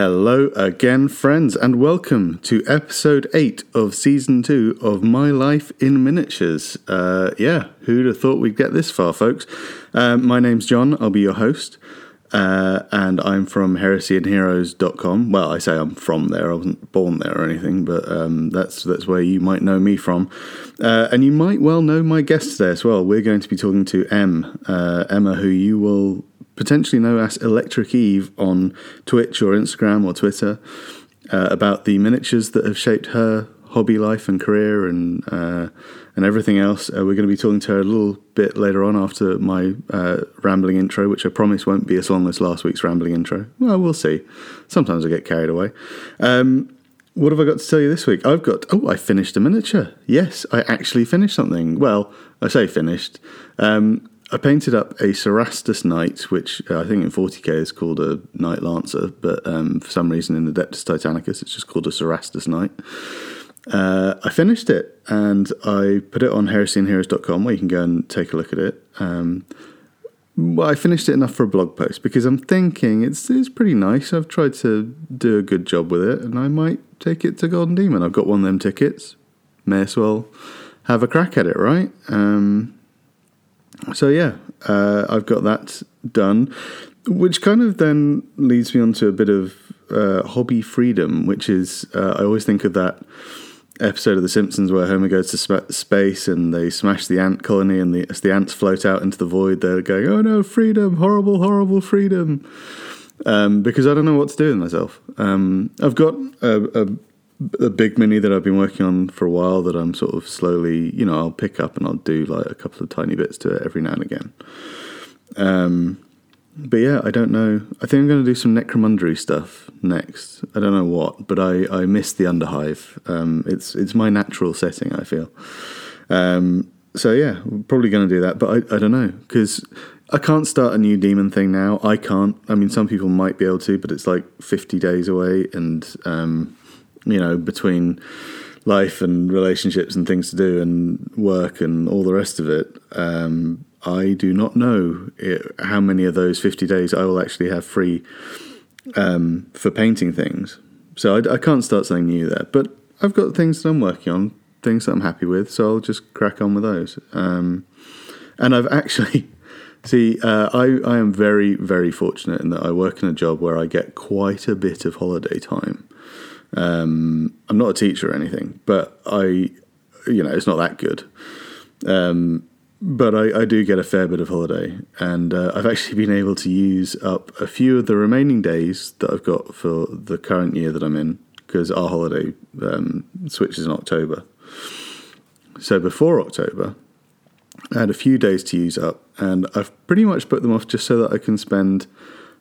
Hello again, friends, and welcome to episode 8 of season 2 of My Life in Miniatures. Uh, yeah, who'd have thought we'd get this far, folks? Um, my name's John, I'll be your host, uh, and I'm from heresyandheroes.com. Well, I say I'm from there, I wasn't born there or anything, but um, that's, that's where you might know me from. Uh, and you might well know my guests there as well. We're going to be talking to Em, uh, Emma, who you will potentially know as Electric Eve on Twitch or Instagram or Twitter uh, about the miniatures that have shaped her hobby life and career and uh, and everything else. Uh, we're going to be talking to her a little bit later on after my uh, rambling intro, which I promise won't be as long as last week's rambling intro. Well, we'll see. Sometimes I get carried away. Um, what have I got to tell you this week? I've got, oh, I finished a miniature. Yes, I actually finished something. Well, I say finished. Um, I painted up a Cerastus Knight, which uh, I think in 40k is called a Knight Lancer, but um, for some reason in Adeptus Titanicus it's just called a Cerastus Knight. Uh, I finished it and I put it on heresyandheroes.com where you can go and take a look at it. Um, well, I finished it enough for a blog post because I'm thinking it's it's pretty nice. I've tried to do a good job with it, and I might take it to Golden Demon. I've got one of them tickets. May as well have a crack at it, right? Um, so yeah, uh, I've got that done, which kind of then leads me on to a bit of uh, hobby freedom, which is uh, I always think of that episode of The Simpsons where Homer goes to sp- space and they smash the ant colony, and the, as the ants float out into the void, they're going, "Oh no, freedom! Horrible, horrible freedom!" Um, because I don't know what to do with myself. Um, I've got a, a a big mini that I've been working on for a while that I'm sort of slowly, you know, I'll pick up and I'll do like a couple of tiny bits to it every now and again. Um, but yeah, I don't know. I think I'm going to do some Necromunda stuff next. I don't know what, but I I miss the underhive. Um, it's it's my natural setting. I feel. Um, so yeah, probably going to do that, but I I don't know because I can't start a new demon thing now. I can't. I mean, some people might be able to, but it's like 50 days away, and um, you know, between life and relationships and things to do and work and all the rest of it, um, I do not know it, how many of those 50 days I will actually have free um, for painting things. So I, I, can't start something new there. But I've got things that I'm working on, things that I'm happy with, so I'll just crack on with those. Um, and I've actually. See, uh, I, I am very, very fortunate in that I work in a job where I get quite a bit of holiday time. Um, I'm not a teacher or anything, but I, you know, it's not that good. Um, but I, I, do get a fair bit of holiday, and uh, I've actually been able to use up a few of the remaining days that I've got for the current year that I'm in, because our holiday um, switches in October. So before October, I had a few days to use up, and I've pretty much put them off just so that I can spend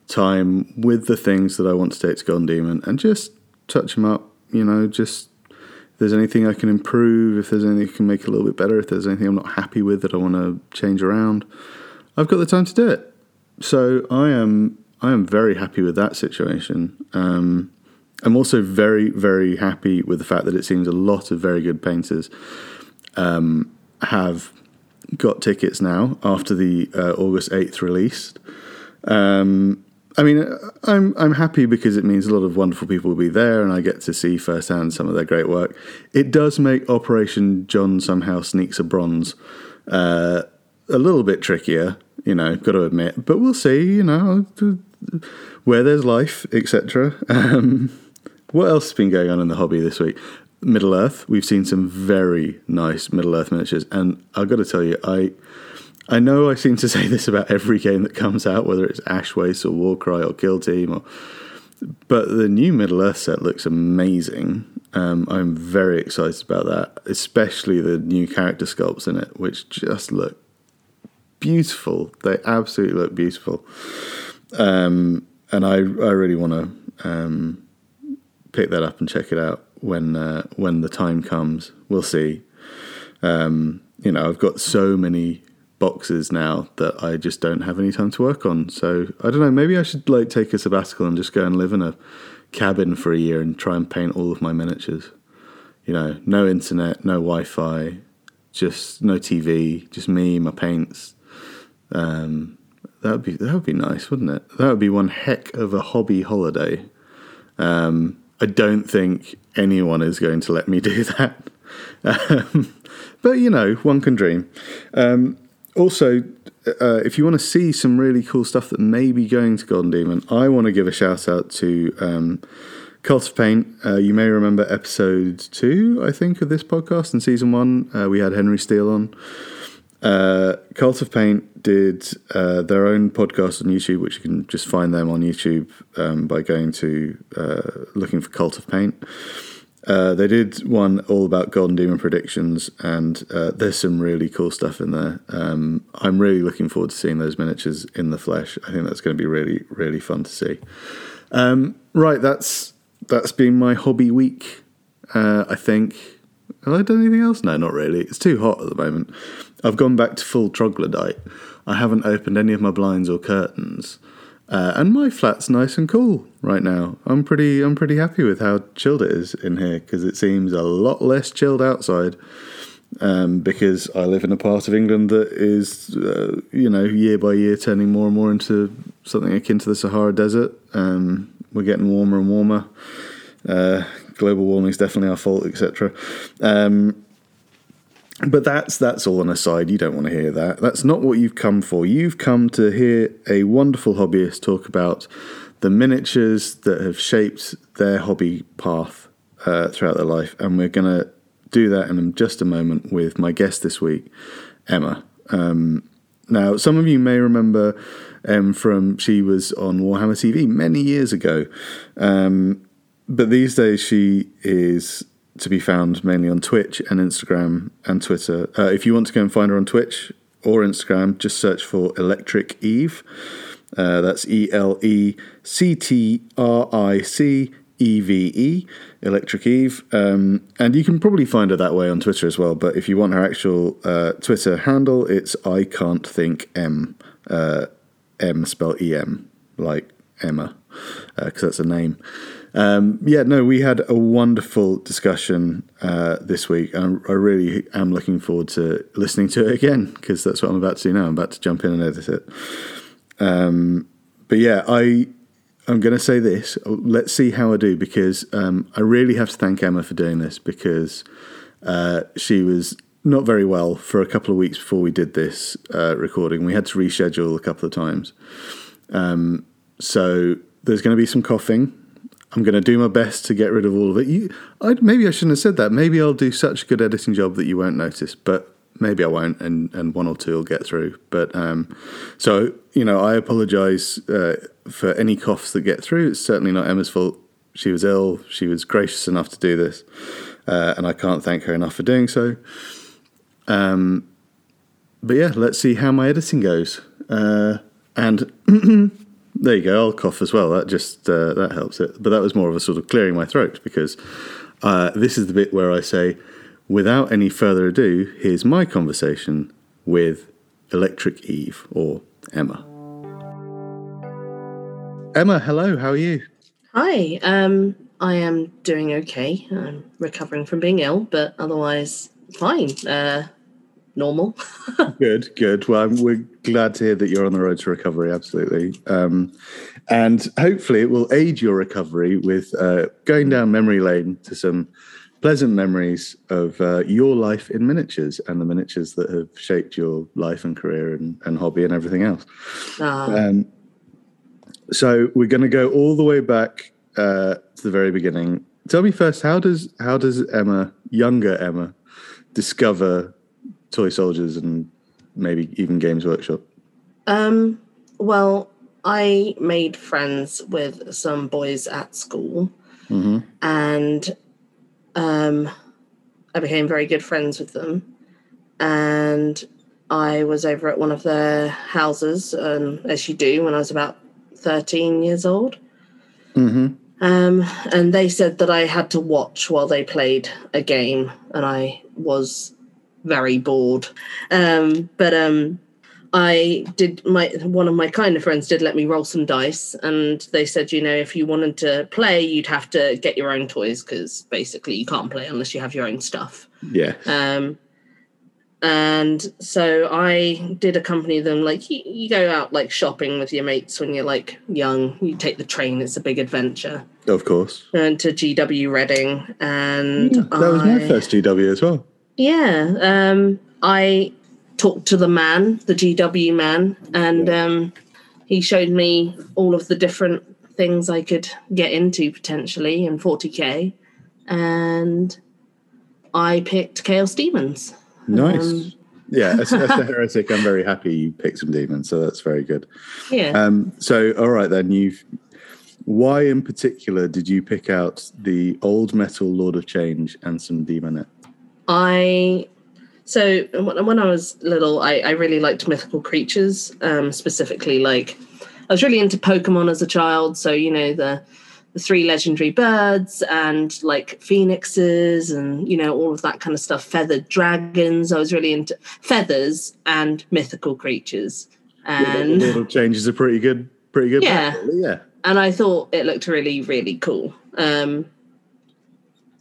time with the things that I want to take to Golden Demon and just touch them up. You know, just if there's anything I can improve, if there's anything I can make a little bit better, if there's anything I'm not happy with that I want to change around, I've got the time to do it. So I am I am very happy with that situation. Um, I'm also very very happy with the fact that it seems a lot of very good painters um, have got tickets now after the uh, August 8th release. Um, I mean, I'm I'm happy because it means a lot of wonderful people will be there, and I get to see firsthand some of their great work. It does make Operation John somehow sneaks a bronze uh, a little bit trickier, you know. Got to admit, but we'll see. You know, where there's life, etc. Um, what else has been going on in the hobby this week? Middle Earth. We've seen some very nice Middle Earth miniatures, and I've got to tell you, I I know I seem to say this about every game that comes out, whether it's Ash Waste or Warcry or Kill Team, or, but the new Middle Earth set looks amazing. Um, I'm very excited about that, especially the new character sculpts in it, which just look beautiful. They absolutely look beautiful, um, and I I really want to um, pick that up and check it out when uh, when the time comes. We'll see. Um, you know, I've got so many boxes now that I just don't have any time to work on. So I don't know. Maybe I should like take a sabbatical and just go and live in a cabin for a year and try and paint all of my miniatures. You know, no internet, no Wi-Fi, just no TV, just me, my paints. Um, that would be that would be nice, wouldn't it? That would be one heck of a hobby holiday. Um, I don't think anyone is going to let me do that. Um, but you know, one can dream. Um, also, uh, if you want to see some really cool stuff that may be going to Golden Demon, I want to give a shout out to um, Cult of Paint. Uh, you may remember episode two, I think, of this podcast in season one. Uh, we had Henry Steele on. Uh, Cult of Paint did uh, their own podcast on YouTube, which you can just find them on YouTube um, by going to uh, looking for Cult of Paint. Uh, they did one all about Golden Demon predictions, and uh, there's some really cool stuff in there. Um, I'm really looking forward to seeing those miniatures in the flesh. I think that's going to be really, really fun to see. Um, right, that's that's been my hobby week. Uh, I think. Have I done anything else? No, not really. It's too hot at the moment. I've gone back to full troglodyte. I haven't opened any of my blinds or curtains. Uh, and my flat's nice and cool right now. I'm pretty I'm pretty happy with how chilled it is in here because it seems a lot less chilled outside. Um, because I live in a part of England that is, uh, you know, year by year turning more and more into something akin to the Sahara Desert. Um, we're getting warmer and warmer. Uh, global warming is definitely our fault, etc. Um, but that's that's all an aside. You don't want to hear that. That's not what you've come for. You've come to hear a wonderful hobbyist talk about the miniatures that have shaped their hobby path uh, throughout their life, and we're going to do that in just a moment with my guest this week, Emma. Um, now, some of you may remember Em from she was on Warhammer TV many years ago, um, but these days she is to be found mainly on Twitch and Instagram and Twitter. Uh, if you want to go and find her on Twitch or Instagram, just search for Electric Eve. Uh, that's E L E C T R I C E V E, Electric Eve. Um, and you can probably find her that way on Twitter as well. But if you want her actual uh, Twitter handle, it's I Can't Think M. Uh, M spelled E M, like Emma, because uh, that's a name. Um, yeah, no, we had a wonderful discussion uh, this week, and I really am looking forward to listening to it again because that's what I'm about to do now. I'm about to jump in and edit it. Um, but yeah, I I'm going to say this. Let's see how I do because um, I really have to thank Emma for doing this because uh, she was not very well for a couple of weeks before we did this uh, recording. We had to reschedule a couple of times. Um, so there's going to be some coughing. I'm going to do my best to get rid of all of it. You, I'd, maybe I shouldn't have said that. Maybe I'll do such a good editing job that you won't notice, but maybe I won't, and, and one or two will get through. But um, so you know, I apologise uh, for any coughs that get through. It's certainly not Emma's fault. She was ill. She was gracious enough to do this, uh, and I can't thank her enough for doing so. Um, but yeah, let's see how my editing goes. Uh, and there you go. I'll cough as well. That just uh, that helps it. But that was more of a sort of clearing my throat because uh, this is the bit where I say, without any further ado, here's my conversation with Electric Eve or Emma. Emma, hello. How are you? Hi. Um, I am doing okay. I'm recovering from being ill, but otherwise fine. Uh, normal. good, good. Well, I'm, we're glad to hear that you're on the road to recovery. Absolutely, um, and hopefully it will aid your recovery with uh, going down memory lane to some pleasant memories of uh, your life in miniatures and the miniatures that have shaped your life and career and, and hobby and everything else. Uh. Um, so we're going to go all the way back uh, to the very beginning. Tell me first, how does how does Emma, younger Emma, discover toy soldiers and maybe even Games Workshop? Um, well, I made friends with some boys at school, mm-hmm. and um, I became very good friends with them. And I was over at one of their houses, um, as you do, when I was about 13 years old. Mm-hmm. Um, and they said that I had to watch while they played a game, and I was very bored. Um, but um, I did my one of my kind of friends did let me roll some dice, and they said, you know, if you wanted to play, you'd have to get your own toys because basically you can't play unless you have your own stuff. Yeah. Um, and so I did accompany them. Like you, you go out like shopping with your mates when you're like young. You take the train; it's a big adventure. Of course. I went to GW Reading, and that was my first GW as well. Yeah, um, I talked to the man, the GW man, and um, he showed me all of the different things I could get into potentially in 40k, and I picked Chaos Demons. Nice. Um, yeah, as, as a heretic, I'm very happy you picked some demons, so that's very good. Yeah, Um, so, all right, then you've. Why in particular did you pick out the old metal Lord of Change and some demonette? I so when when I was little, I, I really liked mythical creatures, um, specifically like I was really into Pokemon as a child. So you know the the three legendary birds and like phoenixes and you know all of that kind of stuff. Feathered dragons. I was really into feathers and mythical creatures, and Lord of Change is a pretty good, pretty good. Yeah. yeah. and I thought it looked really, really cool. Um,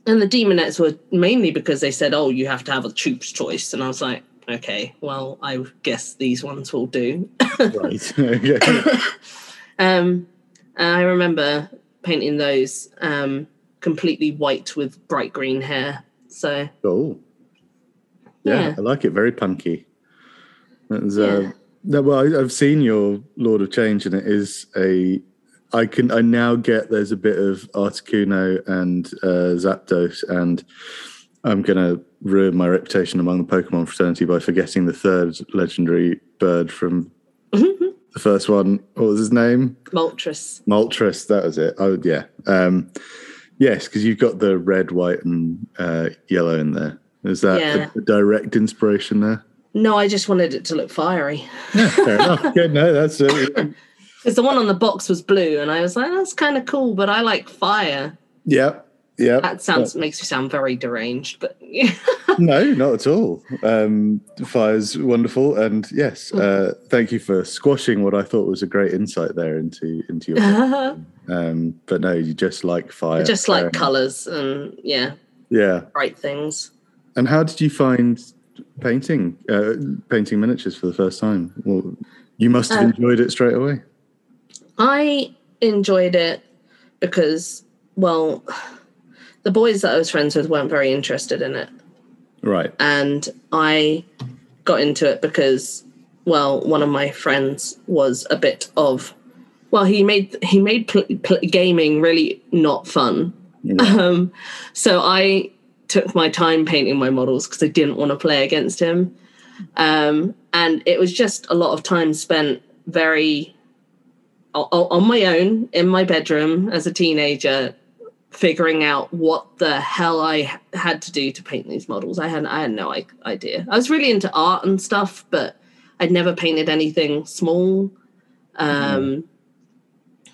and the demonettes were mainly because they said, "Oh, you have to have a troop's choice," and I was like, "Okay, well, I guess these ones will do." Right. um, and I remember painting those um, completely white with bright green hair. So Cool. Yeah, Yeah. I like it. Very punky. That's, Yeah. uh, no, well, I've seen your Lord of Change, and it is a. I can. I now get there's a bit of Articuno and uh, Zapdos, and I'm gonna ruin my reputation among the Pokemon fraternity by forgetting the third legendary bird from the first one. What was his name? Moltres. Moltres, that was it. Oh yeah, um, yes, because you've got the red, white, and uh, yellow in there. Is that Yeah. a, a direct inspiration there? No, I just wanted it to look fiery. Yeah, fair enough. Good, no, that's uh, Because the one on the box was blue, and I was like, "That's kind of cool," but I like fire. yeah, yeah. That sounds makes me sound very deranged, but no, not at all. Um, fire's wonderful, and yes, uh, thank you for squashing what I thought was a great insight there into into your. um, but no, you just like fire. just like colors and yeah, Yeah, bright things. and how did you find painting uh, painting miniatures for the first time? Well, you must have Uh, enjoyed it straight away. I enjoyed it because, well, the boys that I was friends with weren't very interested in it, Right. and I got into it because, well, one of my friends was a bit of, well, he made he made pl- pl- gaming really not fun. Um, so I took my time painting my models because I didn't want to play against him. Um, and it was just a lot of time spent very on my own in my bedroom as a teenager, figuring out what the hell I had to do to paint these models. I had I had no idea. I was really into art and stuff, but I'd never painted anything small. Um,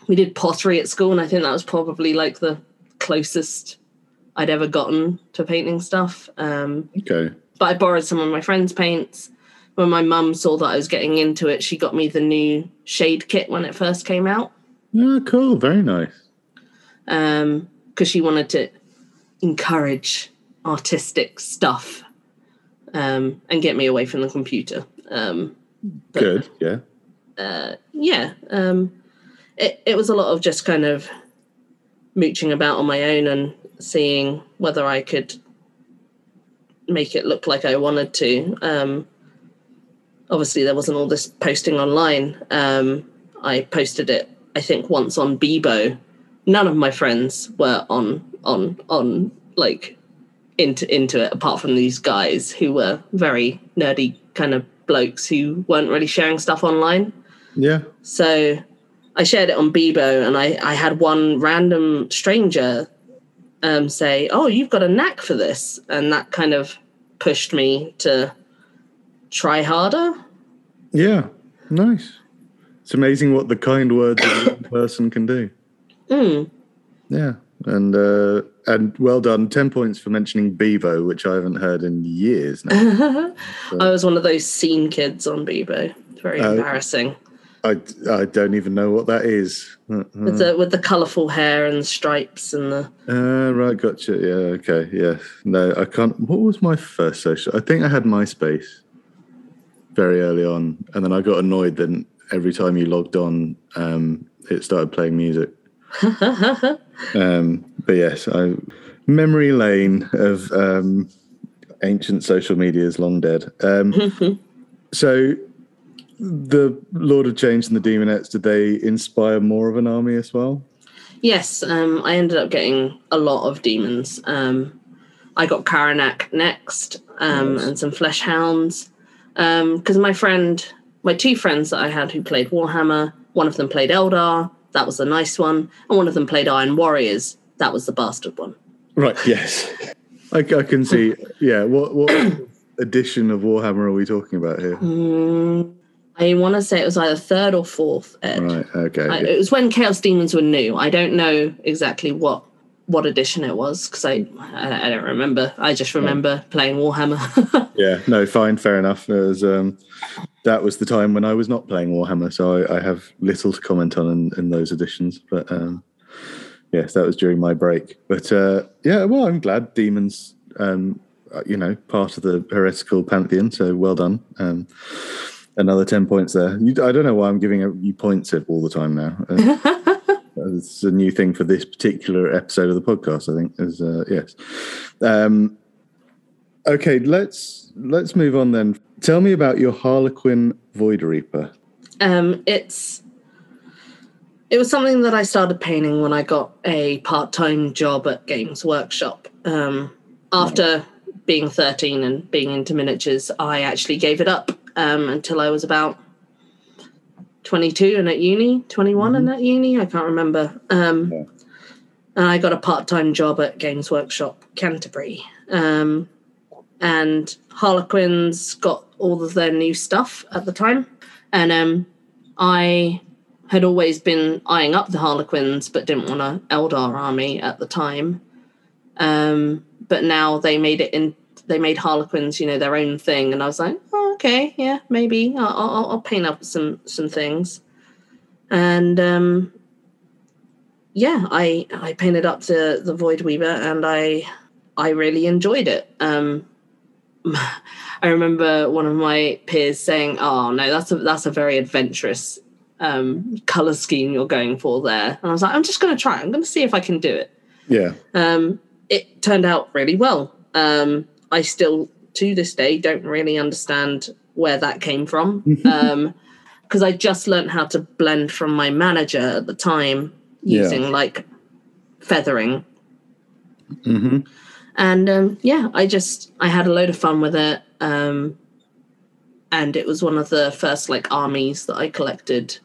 We did pottery at school, and I think that was probably like the closest I'd ever gotten to painting stuff. Um, Okay. but I borrowed some of my friends' paints. When my mum saw that I was getting into it, she got me the new shade kit when it first came out Yeah, cool. Very nice. because she wanted to encourage artistic stuff um, and get me away from the computer. Um, but- Good. Yeah. yeah, um, it, it was a lot of just kind of mooching about on my own and seeing whether I could make it look like I wanted to. Um, obviously, there wasn't all this posting online. Um, I posted it, I think, once on Bebo. None of my friends were on on on like into into it apart from these guys who were very nerdy kind of blokes who weren't really sharing stuff online. Yeah. So I shared it on Bebo, and I, I had one random stranger um, say, "Oh, you've got a knack for this," and that kind of pushed me to try harder. Yeah. Nice. It's amazing what the kind words of one person can do. Mm. Yeah. And uh, and well done. Ten points for mentioning Bebo, which I haven't heard in years now. I was one of those scene kids on Bebo. It's very Oh. embarrassing I, I don't even know what that is. Uh, with the with the colourful hair and the stripes and the. uh, right, gotcha. Yeah, okay, yeah. No, I can't. What was my first social? I think I had MySpace very early on, and then I got annoyed that every time you logged on, um, it started playing music. um, but yes, I memory lane of um, ancient social media is long dead. Um, so the Lord of Change and the Demonettes, did they inspire more of an army as well? Yes, um, I ended up getting a lot of demons. Um, I got Karanak next um, Nice. and some Flesh Hounds. Because my friend, my two friends that I had who played Warhammer, one of them played Eldar, that was the nice one, and one of them played Iron Warriors, that was the bastard one. Right. Yes. I, I can see. Yeah. What what edition of Warhammer are we talking about here? Mm, I want to say it was either third or fourth. Ed. Right. Okay. I, it was when Chaos Demons were new. I don't know exactly what what edition it was because I, I I don't remember. I just remember playing Warhammer. Yeah, no, fine, fair enough. It was, um, that was the time when I was not playing Warhammer, so I, I have little to comment on in, in those editions. But um, yes, that was during my break. But uh, yeah, well, I'm glad Demons, um, uh, you know, part of the heretical pantheon. So well done. Um, another ten points there. You, I don't know why I'm giving you points all the time now. Uh, it's a new thing for this particular episode of the podcast. I think is uh, yes. Um, okay, let's let's move on then. Tell me about your Harlequin Void Reaper. um, it's it was something that I started painting when I got a part time job at Games Workshop. Um, after being 13 and being into miniatures, I actually gave it up um, until I was about 22 and at uni, 21 and at uni, I can't remember. Um, Yeah. And I got a part time job at Games Workshop Canterbury. Um, and Harlequins got all of their new stuff at the time. And um, I had always been eyeing up the Harlequins, but didn't want an Eldar army at the time. Um, but now they made it in. They made Harlequins, you know, their own thing, and I was like, oh, okay, yeah, maybe I'll, I'll, I'll paint up some some things. And um, yeah, I I painted up the the Void Weaver, and I I really enjoyed it. Um, I remember one of my peers saying, "Oh no, that's a that's a very adventurous um, color scheme you're going for there." And I was like, "I'm just going to try. I'm going to see if I can do it." Yeah, Um, it turned out really well. Um, I still, to this day, don't really understand where that came from because I just learned how to blend from my manager at the time Yeah. using like feathering hmm and um, yeah i just i had a load of fun with it um, and it was one of the first like armies that i collected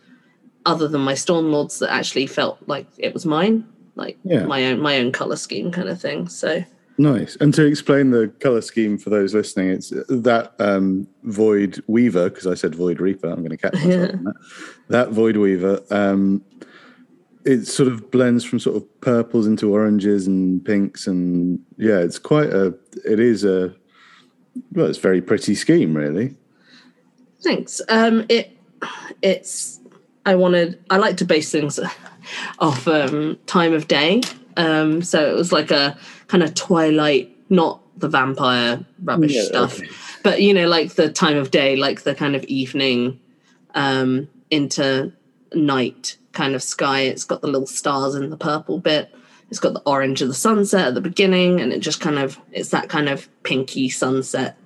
other than my Stormlords that actually felt like it was mine like Yeah. my own my own color scheme kind of thing so nice. And to explain the color scheme for those listening, it's that um, Void Weaver because I said Void Reaper. I'm going to catch myself on that. That Void Weaver. Um, it sort of blends from sort of purples into oranges and pinks, and yeah, it's quite a. It is a. Well, it's a very pretty scheme, really. Thanks. Um, it it's I wanted I like to base things off um, time of day. Um, so it was like a kind of twilight, not the vampire rubbish Yeah, stuff, okay. but you know, like the time of day, like the kind of evening um, into night kind of sky. It's got the little stars in the purple bit. It's got the orange of the sunset at the beginning, and it just kind of it's that kind of pinky sunset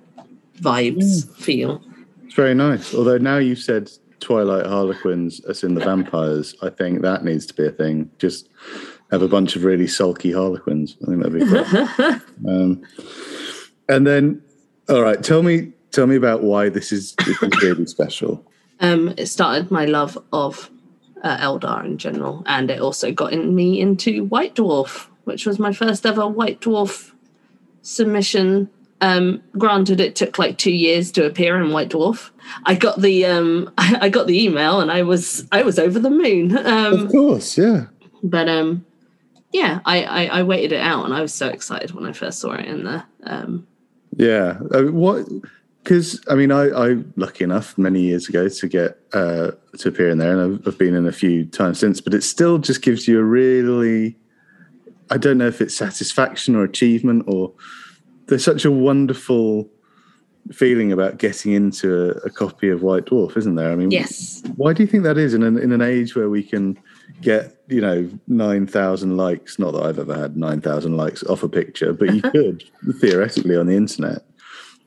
vibes feel. It's very nice. Although now you've said Twilight Harlequins as in the vampires, I think that needs to be a thing. Just have a bunch of really sulky Harlequins. I think that'd be great. um, and then, all right, tell me, tell me about why this is, this is really special. um, it started my love of uh, Eldar in general, and it also got in me into White Dwarf, which was my first ever White Dwarf submission. Um, granted, it took like two years to appear in White Dwarf. I got the um, I got the email, and I was I was over the moon. Um, Of course, yeah. but um, yeah, I, I I waited it out, and I was so excited when I first saw it in there. Um, Yeah. Mean, what? Because I mean, I, I lucky enough many years ago to get uh, to appear in there, and I've, I've been in a few times since. But it still just gives you a really, I don't know if it's satisfaction or achievement or there's such a wonderful feeling about getting into a, a, copy of White Dwarf, isn't there? I mean, yes. Why do you think that is in an, in an age where we can get you know nine thousand likes? Not that I've ever had nine thousand likes off a picture, but you could theoretically on the internet.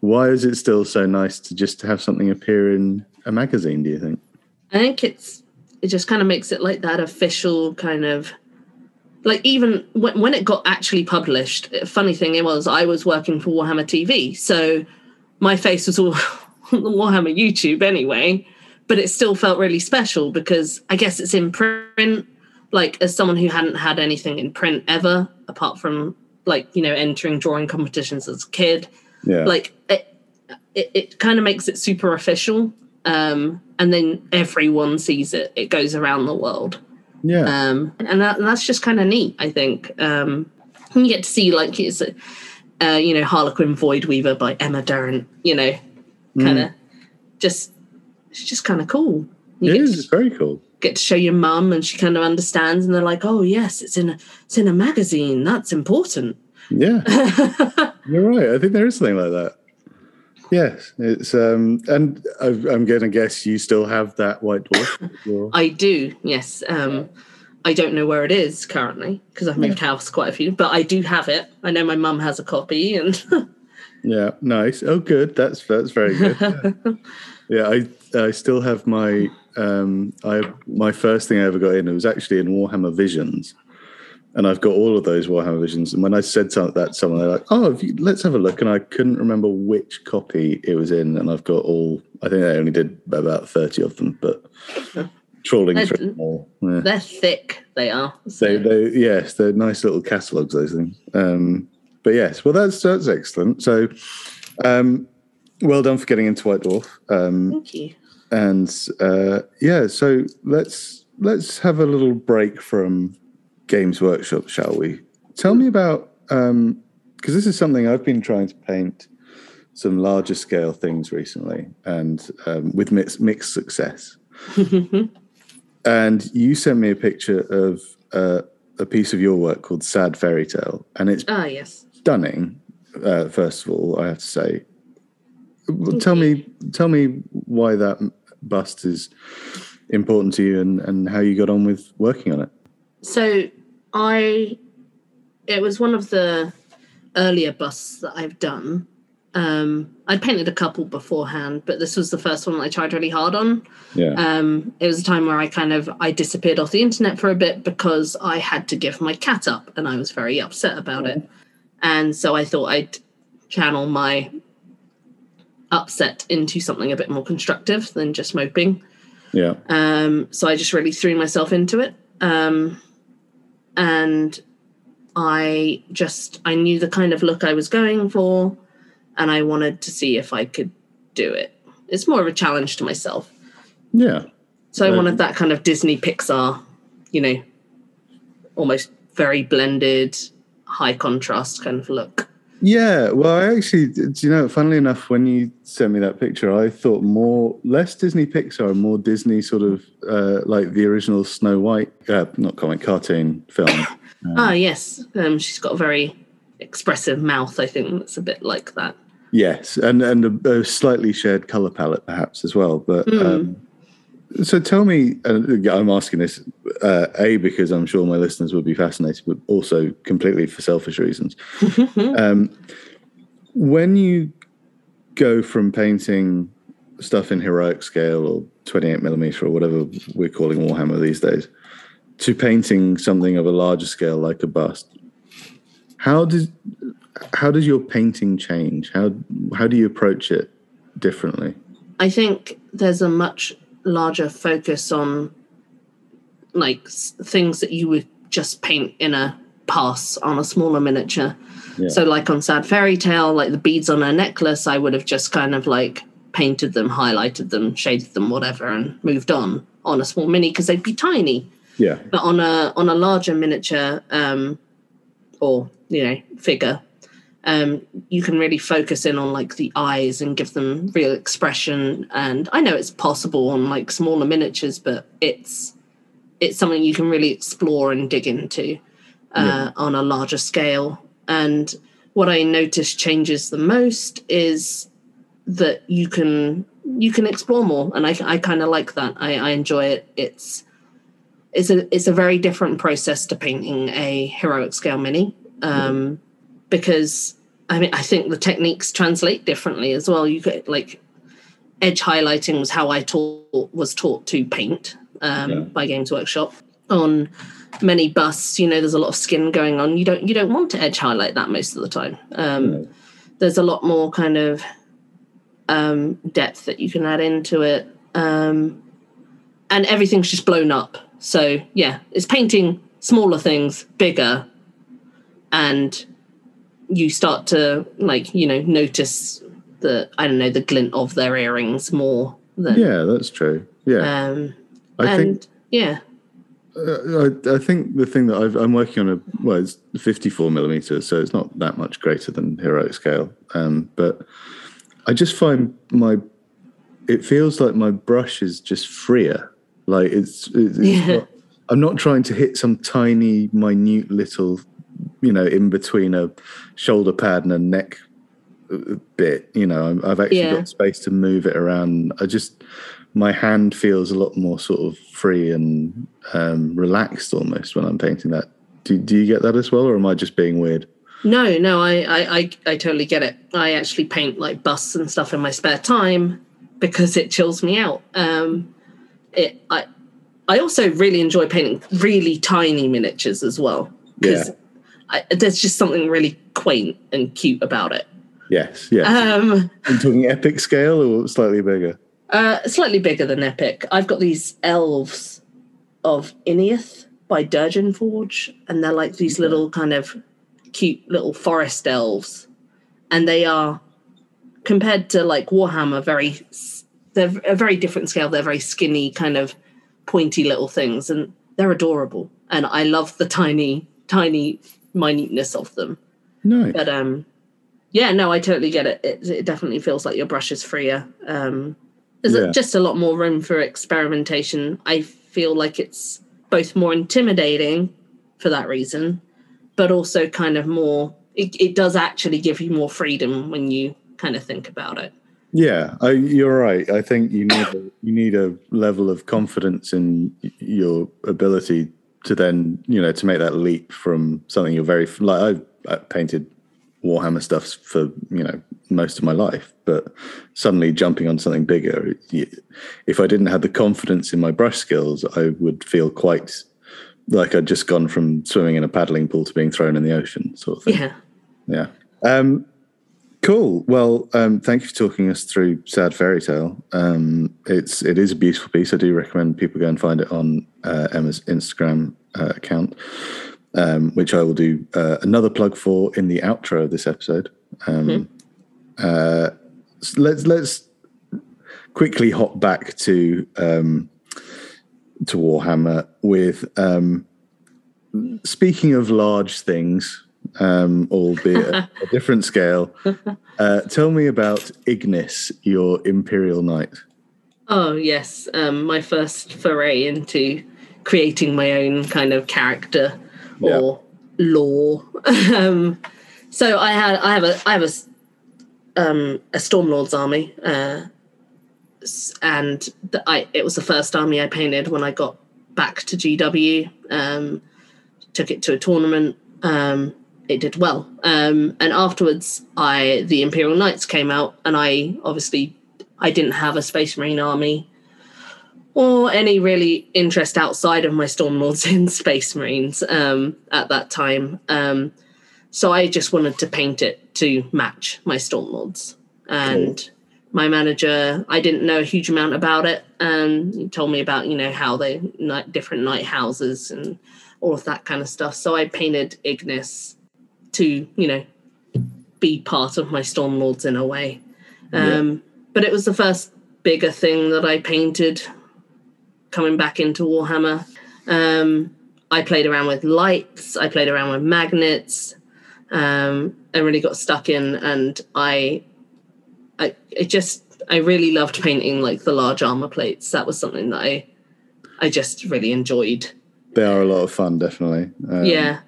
Why is it still so nice to just have something appear in a magazine? Do you think? I think it's it just kind of makes it like that official kind of like even when, when it got actually published funny thing it was i was working for warhammer tv so my face was all on the warhammer youtube anyway but it still felt really special because i guess it's in print like as someone who hadn't had anything in print ever apart from like you know entering drawing competitions as a kid yeah like it it, it kind of makes it super official um and then everyone sees it it goes around the world yeah. Um, and, that, and that's just kind of neat, I think. Um, you get to see like it's, uh, you know, Harlequin Void Weaver by Emma Durrant. You know, kind of mm. just it's just kind of cool. You it is. To, it's very cool. Get to show your mum, and she kind of understands, and they're like, "Oh yes, it's in a it's in a magazine. That's important." Yeah, you're right. I think there is something like that. Yes, it's um, and I'm going to guess you still have that white dwarf. I do. Yes. Um, I don't know where it is currently because I've moved yeah. house quite a few, but I do have it. I know my mum has a copy, and yeah, nice. Oh, good. That's that's very good. Yeah, yeah I I still have my um, I my first thing I ever got in. It was actually in Warhammer Visions and I've got all of those Warhammer Visions. And when I said that to someone, they're like, "Oh, you, let's have a look." And I couldn't remember which copy it was in, and I've got all. I think I only did about thirty of them, but trawling they're, through them all. Yeah. They're thick. They are. So. They, they, yes, they're nice little catalogs. Those things. Um, but yes, well, that's that's excellent. So, um, well done for getting into White Dwarf. Um, Thank you. And uh, yeah, so let's let's have a little break from Games Workshop, shall we? Tell me about because um, this is something I've been trying to paint some larger scale things recently, and um, with mixed, mixed success. and you sent me a picture of uh, a piece of your work called "Sad Fairy Tale," and it's ah yes, stunning. Uh, first of all, I have to say. tell me, tell me why that bust is important to you, and, and how you got on with working on it. So I, it was one of the earlier busts that I've done. Um, I'd painted a couple beforehand, but this was the first one I tried really hard on. Yeah. Um, it was a time where I kind of I disappeared off the internet for a bit because I had to give my cat up, and I was very upset about it. And so I thought I'd channel my upset into something a bit more constructive than just moping. Yeah. Um, so I just really threw myself into it. Um, and I just I knew the kind of look I was going for and I wanted to see if I could do it. It's more of a challenge to myself. Yeah. So I wanted that kind of Disney Pixar, you know, almost very blended, high contrast kind of look. Yeah, well, I actually, do you know, funnily enough, when you sent me that picture, I thought more, less Disney Pixar, more Disney sort of uh, like the original Snow White, uh, not comic, cartoon film. Um, ah, yes. Um, she's got a very expressive mouth, I think, that's a bit like that. Yes, and, and a, a slightly shared color palette, perhaps, as well. But mm. um, so tell me, I'm asking this uh, a because I'm sure my listeners would be fascinated, but also completely for selfish reasons. um, when you go from painting stuff in heroic scale or 28 millimeter or whatever we're calling Warhammer these days, to painting something of a larger scale like a bust, how does how does your painting change? How how do you approach it differently? I think there's a much larger focus on like things that you would just paint in a pass on a smaller miniature. Yeah. So like on Sad Fairy Tale, like the beads on her necklace, I would have just kind of like painted them, highlighted them, shaded them, whatever, and moved on on a small mini because they'd be tiny. Yeah. But on a on a larger miniature, um, or you know, figure, um, you can really focus in on like the eyes and give them real expression. And I know it's possible on like smaller miniatures, but it's it's something you can really explore and dig into uh, yeah. on a larger scale. And what I notice changes the most is that you can you can explore more, and I I kind of like that. I, I enjoy it. It's it's a it's a very different process to painting a heroic scale mini um, because I mean I think the techniques translate differently as well. You get like edge highlighting was how I taught was taught to paint um, yeah. by Games Workshop on many busts. You know, there's a lot of skin going on. You don't you don't want to edge highlight that most of the time. Um, yeah. There's a lot more kind of um, depth that you can add into it, um, and everything's just blown up. So yeah, it's painting smaller things bigger, and you start to like you know notice the I don't know the glint of their earrings more than yeah, that's true. Yeah, um, I and, think yeah. Uh, I, I, think the thing that i am working on a well, it's 54 millimeters, so it's not that much greater than heroic scale. Um, but I just find my it feels like my brush is just freer. Like it's, it's, yeah. not, I'm not trying to hit some tiny, minute little, you know, in between a shoulder pad and a neck bit. You know, I've actually yeah. got space to move it around. I just my hand feels a lot more sort of free and um, relaxed almost when I'm painting that. Do, do you get that as well, or am I just being weird? No, no, I, I, I, I totally get it. I actually paint like busts and stuff in my spare time because it chills me out. Um, it, I, I also really enjoy painting really tiny miniatures as well because yeah. There's just something really quaint and cute about it. Yes, yes. Um, Are you talking epic scale or slightly bigger? Uh, slightly bigger than epic. I've got these elves of Ineath by Durgeon Forge, and they're like these little kind of cute little forest elves, and they are compared to like Warhammer, very they're a very different scale. They're very skinny, kind of pointy little things, and they're adorable. And I love the tiny, tiny minuteness of them. No, but um, yeah, no, I totally get it. It, it definitely feels like your brush is freer. Um, there's yeah. just a lot more room for experimentation. I feel like it's both more intimidating for that reason, but also kind of more it, it does actually give you more freedom when you kind of think about it yeah I, you're right i think you need a, you need a level of confidence in your ability to then you know to make that leap from something you're very like i've, painted warhammer stuff for you know most of my life but suddenly jumping on something bigger if i didn't have the confidence in my brush skills i would feel quite like I'd just gone from swimming in a paddling pool to being thrown in the ocean, sort of thing. Yeah. Yeah. Um, cool. Well, um, thank you for talking us through Sad Fairy Tale. Um, it's it is a beautiful piece. I do recommend people go and find it on uh, Emma's Instagram uh, account, um, which I will do uh, another plug for in the outro of this episode. Mm-hmm. So let's let's quickly hop back to um, to Warhammer with um, speaking of large things, um, albeit a, a different scale. Uh, tell me about Ignis, your Imperial Knight. Oh yes, um, my first foray into creating my own kind of character or yeah. lore. um, so I had I have a I have a um, a Stormlord's army. Uh, and the, I it was the first army I painted when I got back to GW. Um, took it to a tournament. Um, it did well, um, and afterwards, I the Imperial Knights came out, and I obviously I didn't have a Space Marine army or any really interest outside of my Stormlords in Space Marines um, at that time. Um, so I just wanted to paint it to match my Stormlords, and. Cool my manager i didn't know a huge amount about it and he told me about you know how they different Knight houses and all of that kind of stuff so i painted ignis to you know be part of my stormlords in a way um, yeah. but it was the first bigger thing that i painted coming back into warhammer um, i played around with lights i played around with magnets um, and really got stuck in and i I it just I really loved painting like the large armor plates. That was something that I I just really enjoyed. They are a lot of fun, definitely. Um, yeah.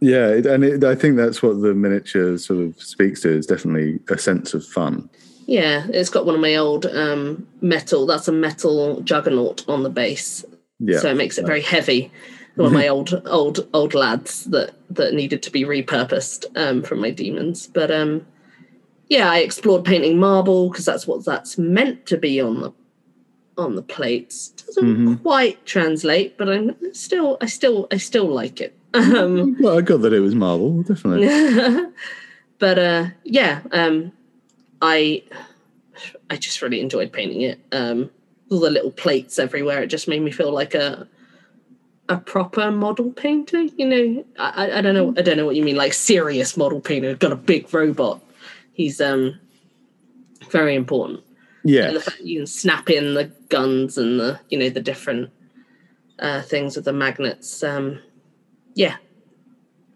Yeah, and it, I think that's what the miniature sort of speaks to is definitely a sense of fun. Yeah, it's got one of my old um, metal. That's a metal juggernaut on the base, Yeah. so it makes it very heavy. One of my old, old, old lads that that needed to be repurposed um, from my demons. But um, yeah, I explored painting marble because that's what that's meant to be on the on the plates. Doesn't Mhm. quite translate, but I'm still, I still, I still like it. Um, well, I got that it was marble, definitely. but uh yeah um i i just really enjoyed painting it um all the little plates everywhere it just made me feel like a a proper model painter you know i I- don't know i don't know what you mean like serious model painter got a big robot he's um very important Yeah. the fact you can snap in the guns and the you know the different uh things with the magnets um yeah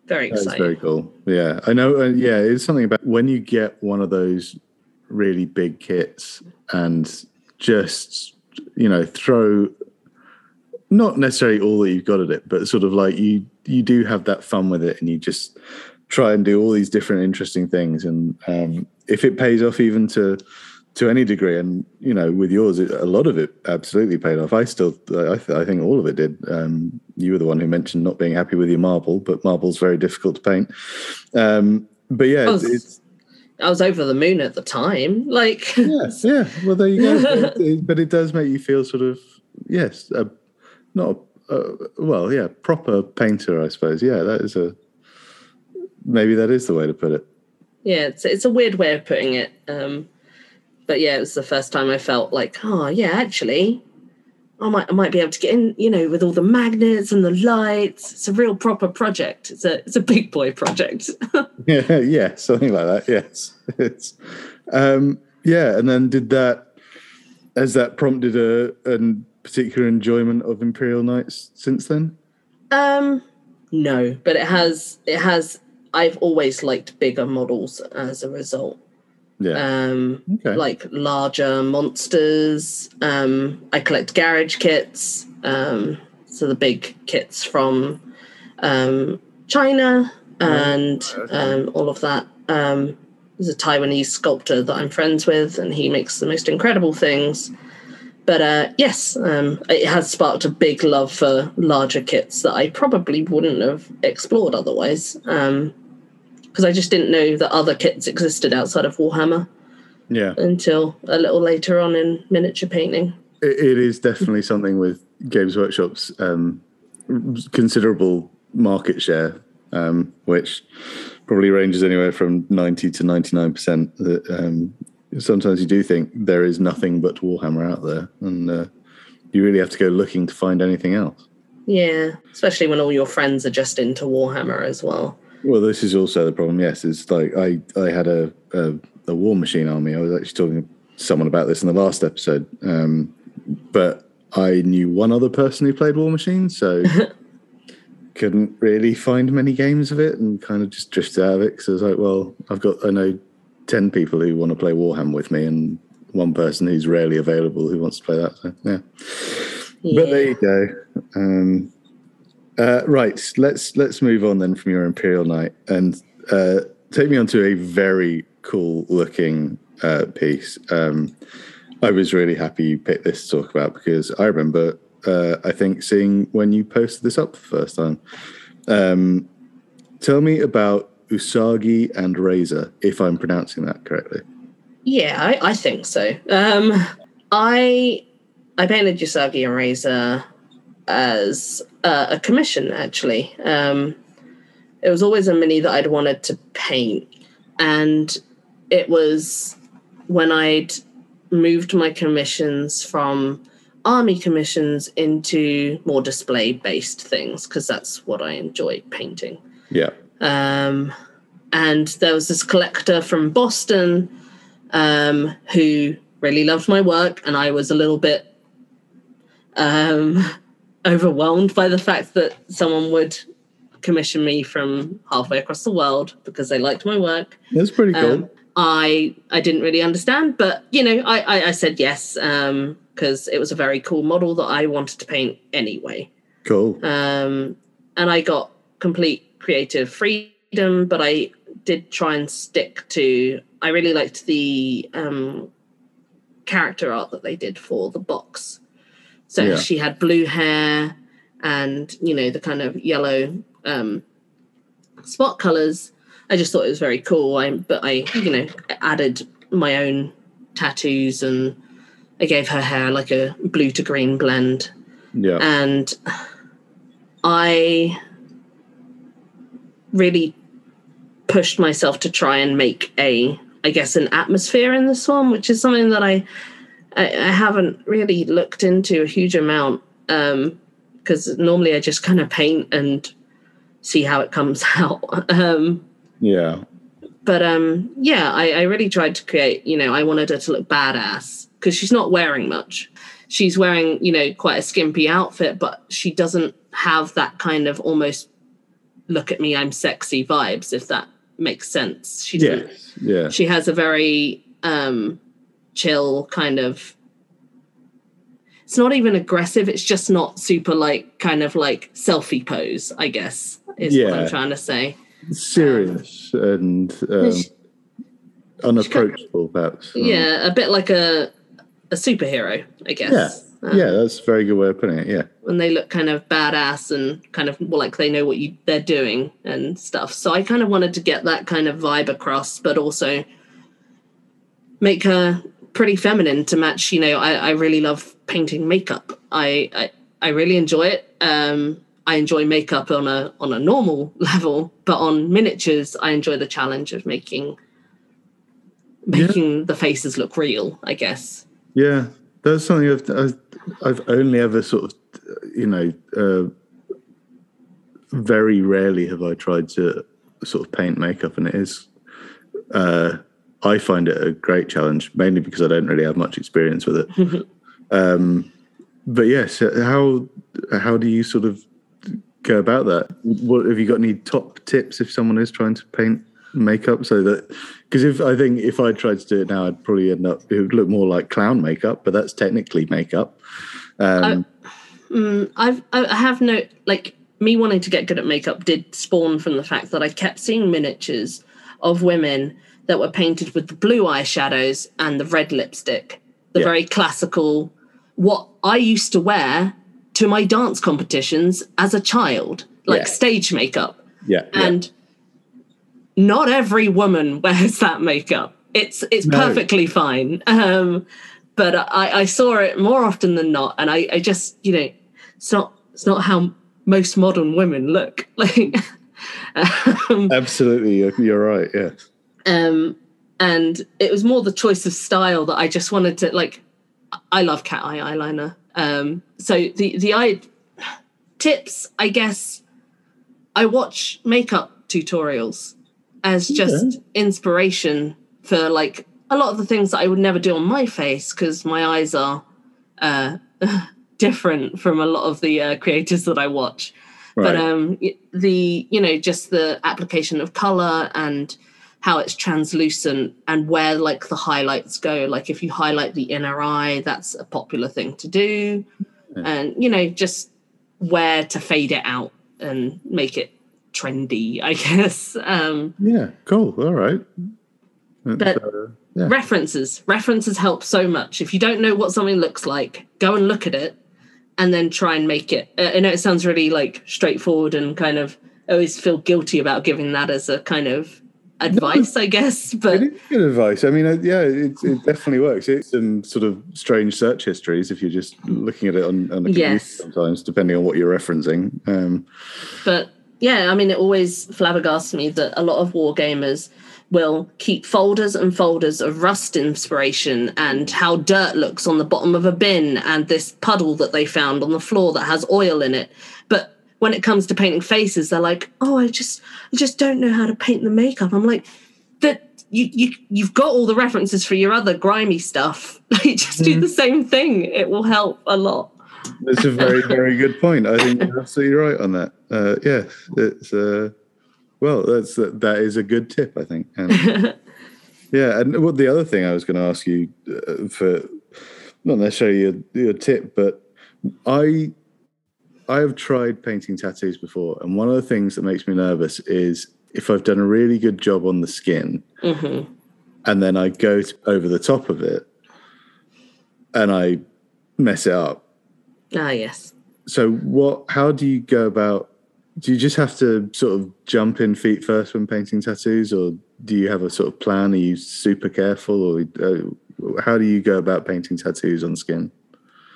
very That's exciting very cool. Yeah, I know. Uh, yeah, it's something about when you get one of those really big kits and just you know throw not necessarily all that you've got at it, but sort of like you you do have that fun with it, and you just try and do all these different interesting things. And um, if it pays off even to to any degree, and you know, with yours, it, a lot of it absolutely paid off. I still, I, th- I think all of it did. Um, you were the one who mentioned not being happy with your marble, but marble's very difficult to paint. Um, but yeah, I it's, was, it's I was over the moon at the time. Like, yeah, yeah. Well, there you go. It- but it does make you feel sort of yes, a, not a, a, well, yeah, proper painter, I suppose. Yeah, that is a maybe that is the way to put it. yeah, it's it's a weird way of putting it. Um, but yeah, it was the first time I felt like, oh yeah, actually, I might I might be able to get in, you know, with all the magnets and the lights. It's a real proper project. It's a it's a big boy project. Yeah, yeah, something like that. Yes, it's um, yeah. And then did that has that prompted a, a particular enjoyment of Imperial Knights since then? um, no, but it has it has. I've always liked bigger models as a result. Yeah. Um, okay. like larger monsters. Um, I collect garage kits, um, so the big kits from um, China and um, all of that. Um, there's a Taiwanese sculptor that I'm friends with, and he makes the most incredible things. But uh, yes, um, it has sparked a big love for larger kits that I probably wouldn't have explored otherwise. Because I just didn't know that other kits existed outside of Warhammer yeah. until a little later on in miniature painting. it, it is definitely something with Games Workshop's um, considerable market share, um, which probably ranges anywhere from 90 to 99%. That, um, sometimes you do think there is nothing but Warhammer out there, and uh, you really have to go looking to find anything else. Yeah, especially when all your friends are just into Warhammer as well. Well, this is also the problem. Yes, it's like I I had a a, a Warmachine army. I was actually talking to someone about this in the last episode, um, but I knew one other person who played Warmachine, so couldn't really find many games of it, and kind of just drifted out of it. Because I was like, well, I've got I know ten people who want to play Warhammer with me, and one person who's rarely available who wants to play that. So yeah. Yeah. But there you go. Um, uh, right, let's let's move on then from your Imperial Knight and uh, take me on to a very cool looking uh, piece. Um, I was really happy you picked this to talk about because I remember uh, I think seeing when you posted this up the first time. Um, tell me about Usagi and Razor, if I'm pronouncing that correctly. Yeah, I, I think so. Um, I I painted Usagi and Razor as uh, a commission, actually. Um, it was always a mini that I'd wanted to paint, and it was when I'd moved my commissions from army commissions into more display based things because that's what I enjoy painting. Yeah. Um, and there was this collector from Boston um, who really loved my work, and I was a little bit um, overwhelmed by the fact that someone would commission me from halfway across the world because they liked my work. That's pretty cool. Um, I I didn't really understand, but you know, I I, I said yes because it was a very cool model that I wanted to paint anyway cool. um, and I got complete creative freedom, but I did try and stick to I really liked the um, character art that they did for the box. So Yeah. she had blue hair and you know the kind of yellow um, spot colors. I just thought it was very cool. I but I you know added my own tattoos and I gave her hair like a blue to green blend Yeah. and I really pushed myself to try and make a, I guess, an atmosphere in this one, which is something that I, I, I haven't really looked into a huge amount because normally I just kind of paint and see how it comes out. Um, yeah. but um, yeah, I, I really tried to create. You know, I wanted her to look badass because she's not wearing much. She's wearing, you know, quite a skimpy outfit, but she doesn't have that kind of almost look at me, I'm sexy vibes. If that makes sense, she doesn't. Yes. Yeah. She has a very um, chill kind of. It's not even aggressive. It's just not super like kind of like selfie pose. I guess is what I'm trying to say. Serious and um, She- unapproachable, perhaps. Yeah, a bit like a a superhero, I guess. Yeah. Yeah, that's a very good way of putting it. Yeah. And they look kind of badass and kind of like they know what you they're doing and stuff. So I kind of wanted to get that kind of vibe across, but also make her pretty feminine to match. You know, I, I really love painting makeup. I, I I really enjoy it. Um, I enjoy makeup on a on a normal level, but on miniatures, I enjoy the challenge of making making the faces look real. I guess. Yeah, that's something I've I've, I've only ever sort of, you know, uh, very rarely have I tried to sort of paint makeup, and it is. Uh, I find it a great challenge, mainly because I don't really have much experience with it. um, but yes, how how do you sort of go about that? What have you got any top tips if someone is trying to paint makeup so that because if I think if I tried to do it now, I'd probably end up it would look more like clown makeup, but that's technically makeup. Um, Mm, I've I I have no like me wanting to get good at makeup did spawn from the fact that I kept seeing miniatures of women that were painted with the blue eyeshadows and the red lipstick, the Yeah. very classical what I used to wear to my dance competitions as a child, like Yeah. stage makeup. yeah, yeah. And not every woman wears that makeup. It's it's No. perfectly fine. Um, but I, I saw it more often than not, and I, I just you know it's not it's not how most modern women look like. um, absolutely, you're, you're right. Yeah, um, and it was more the choice of style that I just wanted to like. I love cat eye eyeliner. Um, so the the eye tips, I guess, I watch makeup tutorials as just inspiration for like a lot of the things that I would never do on my face because my eyes are uh, different from a lot of the uh, creators that I watch right. but um the you know just the application of color and how it's translucent and where like the highlights go like if you highlight the inner eye that's a popular thing to do and you know just where to fade it out and make it trendy i guess um yeah, cool. All right. But- uh, yeah. references references help so much if you don't know what something looks like go and look at it and then try and make it uh, i know it sounds really like straightforward and kind of I always feel guilty about giving that as a kind of advice i guess but good advice. I mean, yeah, it, it definitely works. It's some sort of strange search histories if you're just looking at it on, on a computer Yes. sometimes, depending on what you're referencing. Um, but yeah i mean it always flabbergasts me that a lot of war gamers will keep folders and folders of rust inspiration and how dirt looks on the bottom of a bin and this puddle that they found on the floor that has oil in it but when it comes to painting faces they're like oh i just i just don't know how to paint the makeup i'm like that you, you you've got all the references for your other grimy stuff like just do the same thing it will help a lot that's a very, very good point. I think you're absolutely right on that. Uh, yeah, it's uh, well, that's that is a good tip. I think. Um, yeah, and what the other thing I was going to ask you uh, for, not necessarily your, your tip, but I I have tried painting tattoos before, and one of the things that makes me nervous is if I've done a really good job on the skin, hmm and then I go to, over the top of it, and I mess it up. Ah, yes. So what? How do you go about? Do you just have to sort of jump in feet first when painting tattoos, or do you have a sort of plan? Are you super careful, or uh, how do you go about painting tattoos on skin?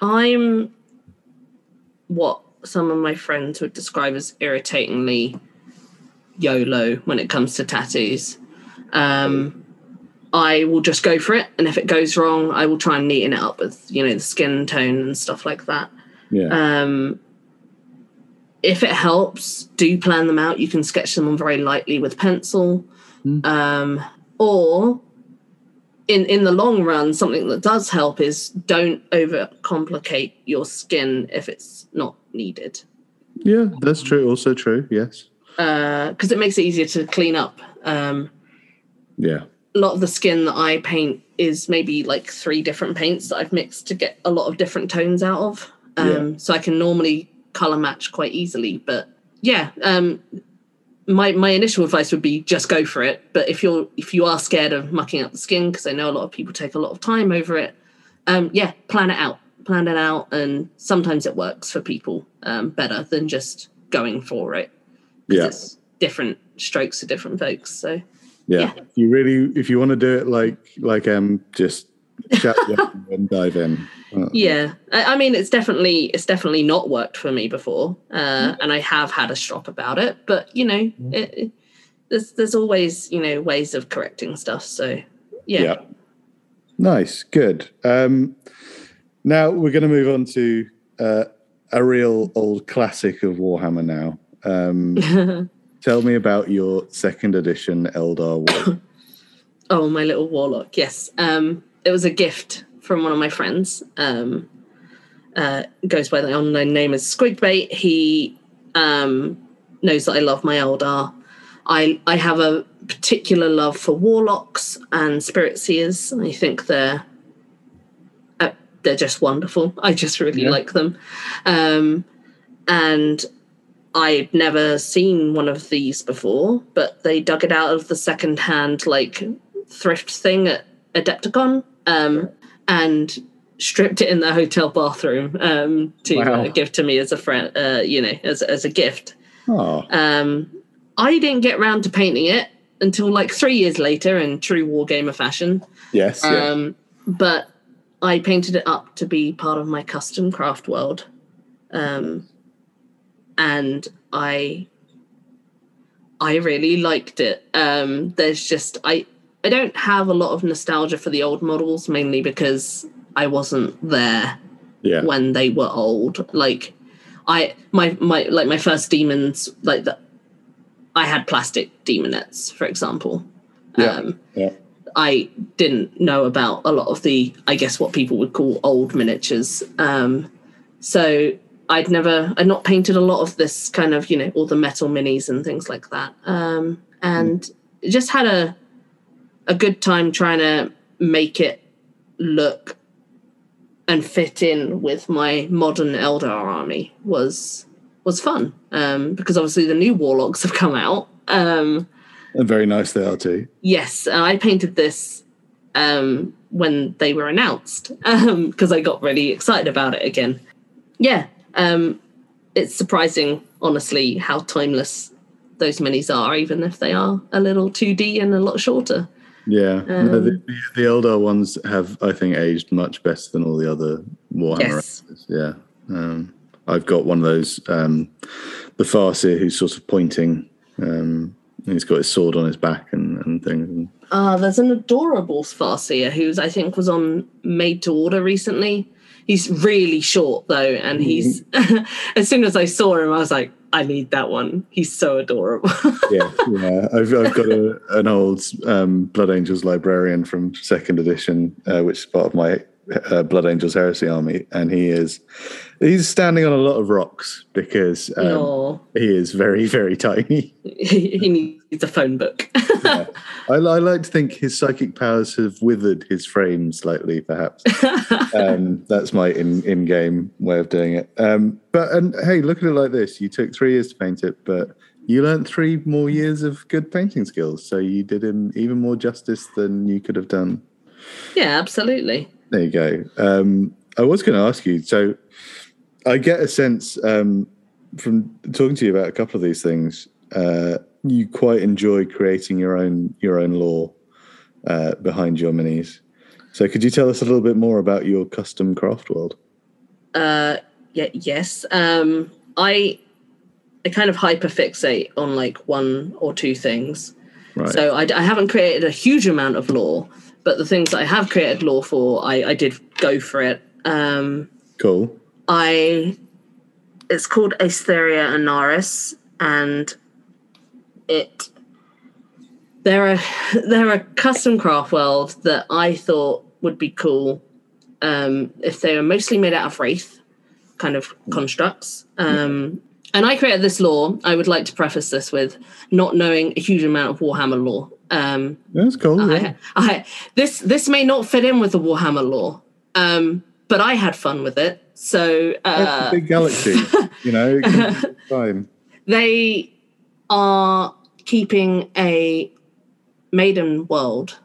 I'm what some of my friends would describe as irritatingly YOLO when it comes to tattoos. Um, I will just go for it, and if it goes wrong, I will try and neaten it up with you know the skin tone and stuff like that. Yeah. Um, if it helps, do plan them out. You can sketch them on very lightly with pencil, Mm. um, or in in the long run, something that does help is don't overcomplicate your skin if it's not needed, yeah, that's true. Also true. Yes. Uh, because it makes it easier to clean up. Um, Yeah. a lot of the skin that I paint is maybe like three different paints that I've mixed to get a lot of different tones out of. Um, Yeah. So I can normally color match quite easily. But yeah, um, my my initial advice would be just go for it. But if you're if you are scared of mucking up the skin, because I know a lot of people take a lot of time over it, um, yeah, plan it out. Plan it out, and sometimes it works for people um, better than just going for it. Yeah. it's different strokes for different folks. So Yeah. Yeah. If you really, if you want to do it like like um, just chat and dive in. Uh, Yeah, I, I mean, it's definitely it's definitely not worked for me before, uh, and I have had a strop about it. But you know, it, it, there's there's always you know ways of correcting stuff. So yeah, Yeah. Nice. Good. Um, now we're going to move on to uh, a real old classic of Warhammer. Now, um, tell me about your second edition Eldar War. oh my little warlock. Yes, um, it was a gift from one of my friends. Um, uh, goes by the unknown name as Squigbait. He um, knows that I love my Eldar. I I have a particular love for warlocks and spirit seers. I think they're they're just wonderful. I just really Yeah. like them, um, and I'd never seen one of these before. But they dug it out of the second-hand like thrift thing at Adepticon, um, and stripped it in their hotel bathroom um, to Wow. uh, give to me as a friend, uh, you know, as as a gift. Oh, Um, I didn't get round to painting it until like three years later in true wargamer fashion. yes. Yeah. Um, but I painted it up to be part of my custom craft world. Um, and I I really liked it. Um, there's just I I don't have a lot of nostalgia for the old models mainly because I wasn't there yeah. when they were old. Like I my my like my first demons like the I had plastic daemonettes, for example. Yeah. Um Yeah. I didn't know about a lot of the I guess what people would call old miniatures. Um so I'd never I'd not painted a lot of this kind of, you know, all the metal minis and things like that. Um and just had a a good time trying to make it look and fit in with my modern Eldar army was was fun um, because obviously the new warlocks have come out. Um, And very nice they are too. yes, I painted this um, when they were announced because I got really excited about it again. Yeah, um, it's surprising, honestly, how timeless those minis are, even if they are a little 2D and a lot shorter. Yeah. no, Um, the, the Eldar ones have, I think, aged much better than all the other Warhammer. Yes. actors. Yeah. Um, I've got one of those, um, the Farseer who's sort of pointing. Um, he's got his sword on his back and, and things. Uh, there's an adorable Farseer who's I think was on Made to Order recently. He's really short though, and he's as soon as I saw him, I was like, I need that one. He's so adorable. yeah, yeah. I've, I've got a, an old um, Blood Angels librarian from second edition, uh, which is part of my uh, Blood Angels Heresy army, and he is he's standing on a lot of rocks because um, no, he is very very tiny. he, needs a phone book. Yeah. I, I like to think his psychic powers have withered his frame slightly, perhaps. um, that's my in in game way of doing it. Um, but and hey, look at it like this: you took three years to paint it, but you learned three more years of good painting skills. So you did him even more justice than you could have done. Yeah, absolutely. There you go. Um, I was going to ask you. So I get a sense um, from talking to you about a couple of these things. Uh, you quite enjoy creating your own your own lore uh, behind your minis. So could you tell us a little bit more about your custom craft world? Uh, yeah, yes. Um, I I kind of hyperfixate on like one or two things. Right. So I, I haven't created a huge amount of lore, but the things that I have created lore for, I, I did go for it. Um, cool. I it's called Asteria Anaris, and it they're a they're a custom craft world that I thought would be cool um, if they were mostly made out of wraith kind of constructs. Um, and I created this lore. I would like to preface this with not knowing a huge amount of Warhammer lore. Um, That's cool. yeah. I, this this may not fit in with the Warhammer lore, um, but I had fun with it. So uh, big galaxy, you know. Fine. they are keeping a maiden world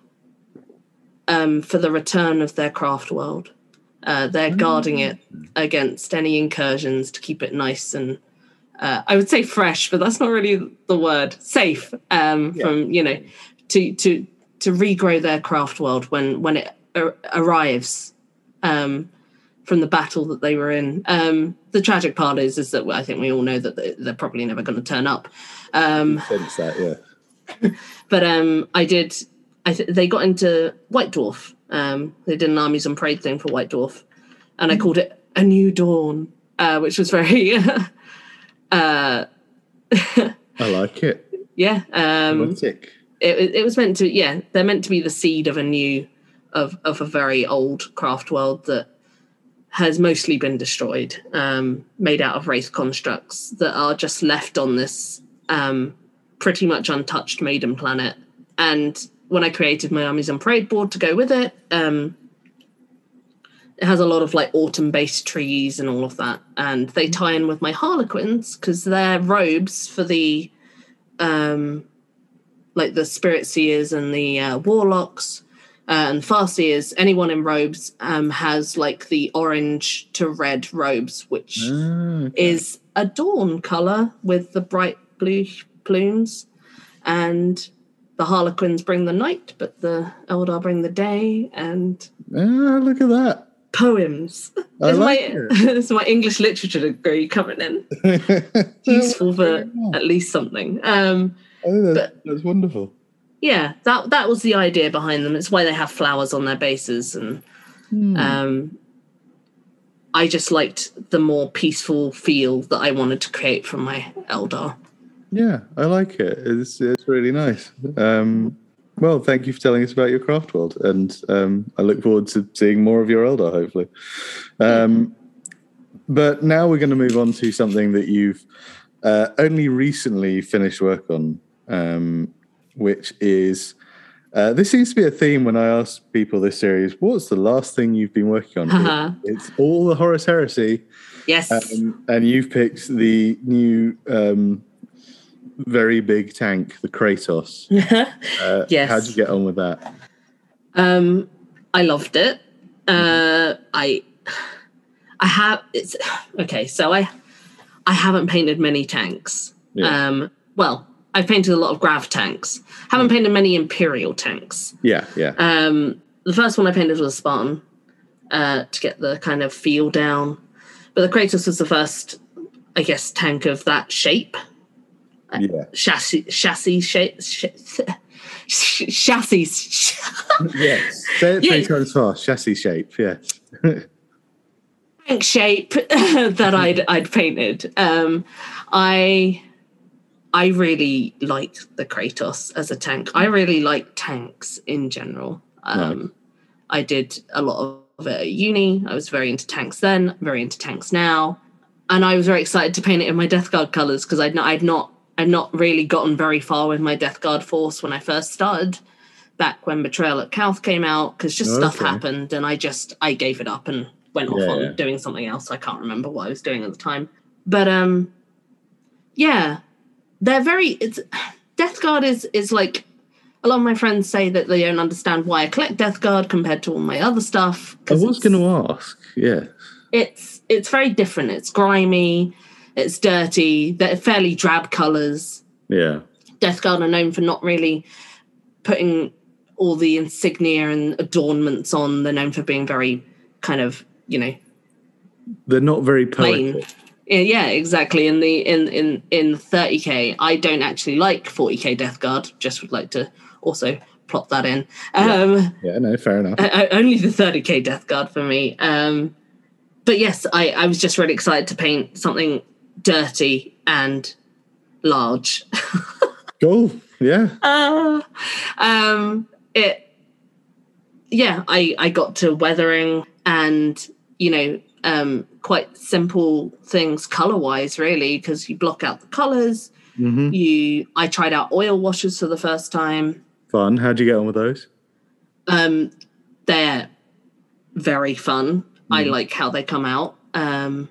um, for the return of their craft world. Uh, they're guarding it against any incursions to keep it nice and uh, I would say fresh, but that's not really the word. Safe um, from you know to to to regrow their craft world when when it ar- arrives um, from the battle that they were in. Um, the tragic part is is that I think we all know that they- they're probably never going to turn up. Um, Sense that, yeah. but um, I did. I th- they got into White Dwarf. Um, they did an armies on parade thing for White Dwarf, and I called it a new dawn, uh, which was very. uh, I like it. yeah, um, Poetic. It, it was meant to. Yeah, they're meant to be the seed of a new, of of a very old craft world that has mostly been destroyed, um, made out of wraith constructs that are just left on this um, pretty much untouched maiden planet. And when I created my armies on parade board to go with it, um, it has a lot of like autumn based trees and all of that. And they tie in with my harlequins because their robes for the um, like the spirit seers and the uh, warlocks uh, and farseers, anyone in robes um, has like the orange to red robes, which Ah, is a dawn color with the bright blue plumes. And the harlequins bring the night, but the Eldar bring the day. And ah, look at that. poems. I It's like my, it's my English literature degree coming in. Useful for at least something. Um, I think that's, that's wonderful. yeah, that that was the idea behind them. It's why they have flowers on their bases, and um, I just liked the more peaceful feel that I wanted to create from my Eldar. Yeah, I like it. It's it's really nice. Um, well, thank you for telling us about your craft world, and um, I look forward to seeing more of your Eldar, hopefully. Um, but now we're going to move on to something that you've uh, only recently finished work on, um, which is uh, this seems to be a theme when I ask people this series. What's the last thing you've been working on? Haha. it's all the Horus Heresy. Yes, Um, and you've picked the new um, very big tank, the Kratos. Uh, Yes. How'd you get on with that? um, I loved it. Uh, I I have it's okay. So I I haven't painted many tanks. Yeah. Um, well, I've painted a lot of grav tanks. Haven't painted many imperial tanks. Yeah, yeah. Um, the first one I painted was a Spartan uh, to get the kind of feel down, but the Kratos was the first, I guess, tank of that shape, yeah. chassis, chassis shape, sh- sh- chassis. Yes. Say it three Yeah. times fast. Chassis shape, yes. tank shape that I'd I'd painted. Um, I I really liked the Kratos as a tank. I really like tanks in general. Um. I did a lot of it at uni. I was very into tanks then. Very into tanks now, and I was very excited to paint it in my Death Guard colors because I'd not I'd not I'd not really gotten very far with my Death Guard force when I first started. Back when Betrayal at Calth came out, because just stuff happened, and I just I gave it up and went off Yeah, on yeah. doing something else. I can't remember what I was doing at the time. But um yeah. They're very. It's Death Guard is is like a lot of my friends say that they don't understand why I collect Death Guard compared to all my other stuff. I was going to ask. Yeah. It's it's very different. It's grimy. It's dirty. They're fairly drab colors. Yeah. Death Guard are known for not really putting all the insignia and adornments on. They're known for being very kind of, you know, They're not very plain. poetic. Yeah, yeah, exactly. In the in in in 30k, I don't actually like 40k Death Guard. Just would like to also plop that in. Um, Yeah, no, fair enough. uh, only the 30k Death Guard for me. Um, but yes, I I was just really excited to paint something dirty and large. Cool. Yeah. uh, um, it yeah i i got to weathering and you know um quite simple things color wise really because you block out the colors. Hmm you i tried out oil washes for the first time. Fun. How'd you get on with those? um they're very fun. I like how they come out. Um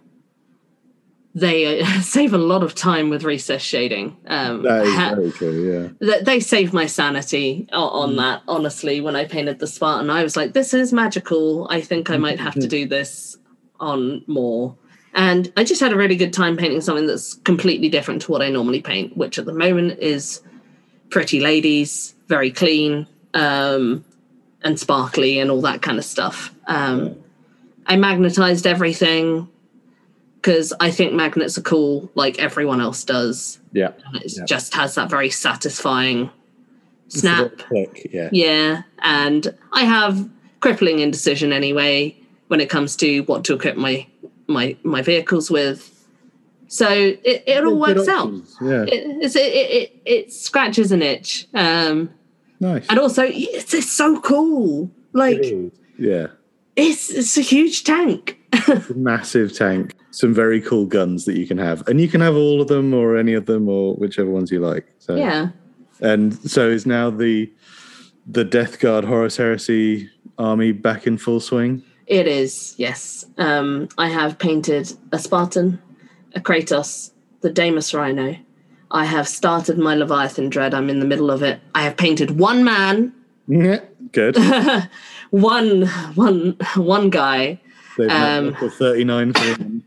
they uh, save a lot of time with recess shading. Um That is ha- very true. Yeah. th- they saved my sanity on that honestly when i painted the spartan. I was like this is magical. I think i might have to do this on more and i just had a really good time painting something that's completely different to what i normally paint which at the moment is pretty ladies very clean um, and sparkly and all that kind of stuff um, i magnetized everything because i think magnets are cool like everyone else does Yeah. and it Yeah. just has that very satisfying snap. Click. Yeah. Yeah, and I have crippling indecision anyway when it comes to what to equip my my my vehicles with. So it, it all works out. Yeah. It, it, it, it scratches an itch, um, nice. and also it's, it's so cool. Like Yeah. it's it's a huge tank. Massive tank. Some very cool guns that you can have, and you can have all of them or any of them or whichever ones you like. So yeah, And so is now the the Death Guard Horus Heresy army back in full swing. It is, yes. Um, I have painted a Spartan, a Kratos, the Damus Rhino. I have started my Leviathan Dread. I'm in the middle of it. I have painted one man, Yeah. Good. one, one, one guy. They've Um, um, 39.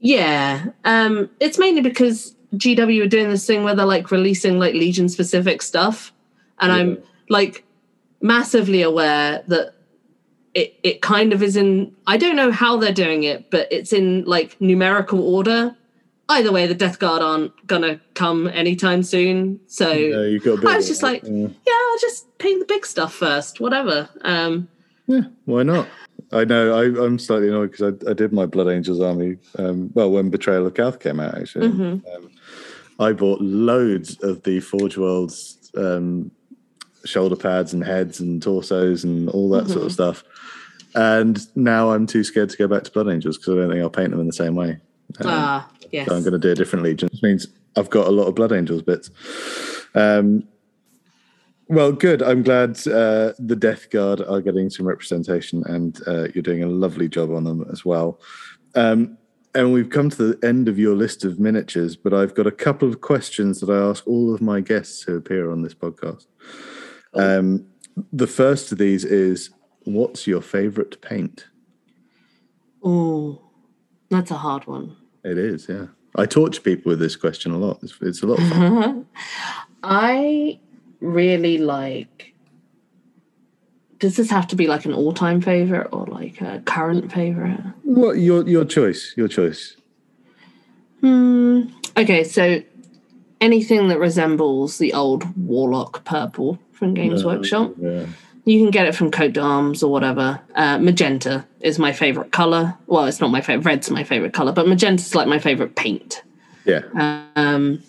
Yeah. Um, it's mainly because GW are doing this thing where they're like releasing like Legion specific stuff. And I'm like massively aware that it, it kind of is in I don't know how they're doing it, but it's in like numerical order. Either way, the Death Guard aren't gonna come anytime soon. So Yeah, got I was just like, Yeah. yeah, I'll just paint the big stuff first, whatever. Um Yeah, why not? I know I, I'm slightly annoyed because I, I did my Blood Angels army. Um, well, when Betrayal of Calth came out, actually, Mhm. um, I bought loads of the Forge Worlds um, shoulder pads and heads and torsos and all that sort of stuff. And now I'm too scared to go back to Blood Angels because I don't think I'll paint them in the same way. Um, ah yes. so I'm going to do a different legion, which means I've got a lot of Blood Angels bits. Um, well, good. I'm glad uh, the Death Guard are getting some representation, and uh, you're doing a lovely job on them as well. Um, and we've come to the end of your list of miniatures, but I've got a couple of questions that I ask all of my guests who appear on this podcast. Um, the first of these is, "What's your favorite paint?" Oh, that's a hard one. It is, yeah. I torture people with this question a lot. It's, it's a lot of fun. I really like. Does this have to be like an all-time favorite or like a current favorite? What your your choice? Your choice. Hmm. Okay, so anything that resembles the old Warlock purple from Games Workshop, Yeah. You can get it from Coat d'Arms or whatever. Uh, magenta is my favorite color. Well, it's not my favorite. Red's my favorite color, but magenta's like my favorite paint. Yeah. Um,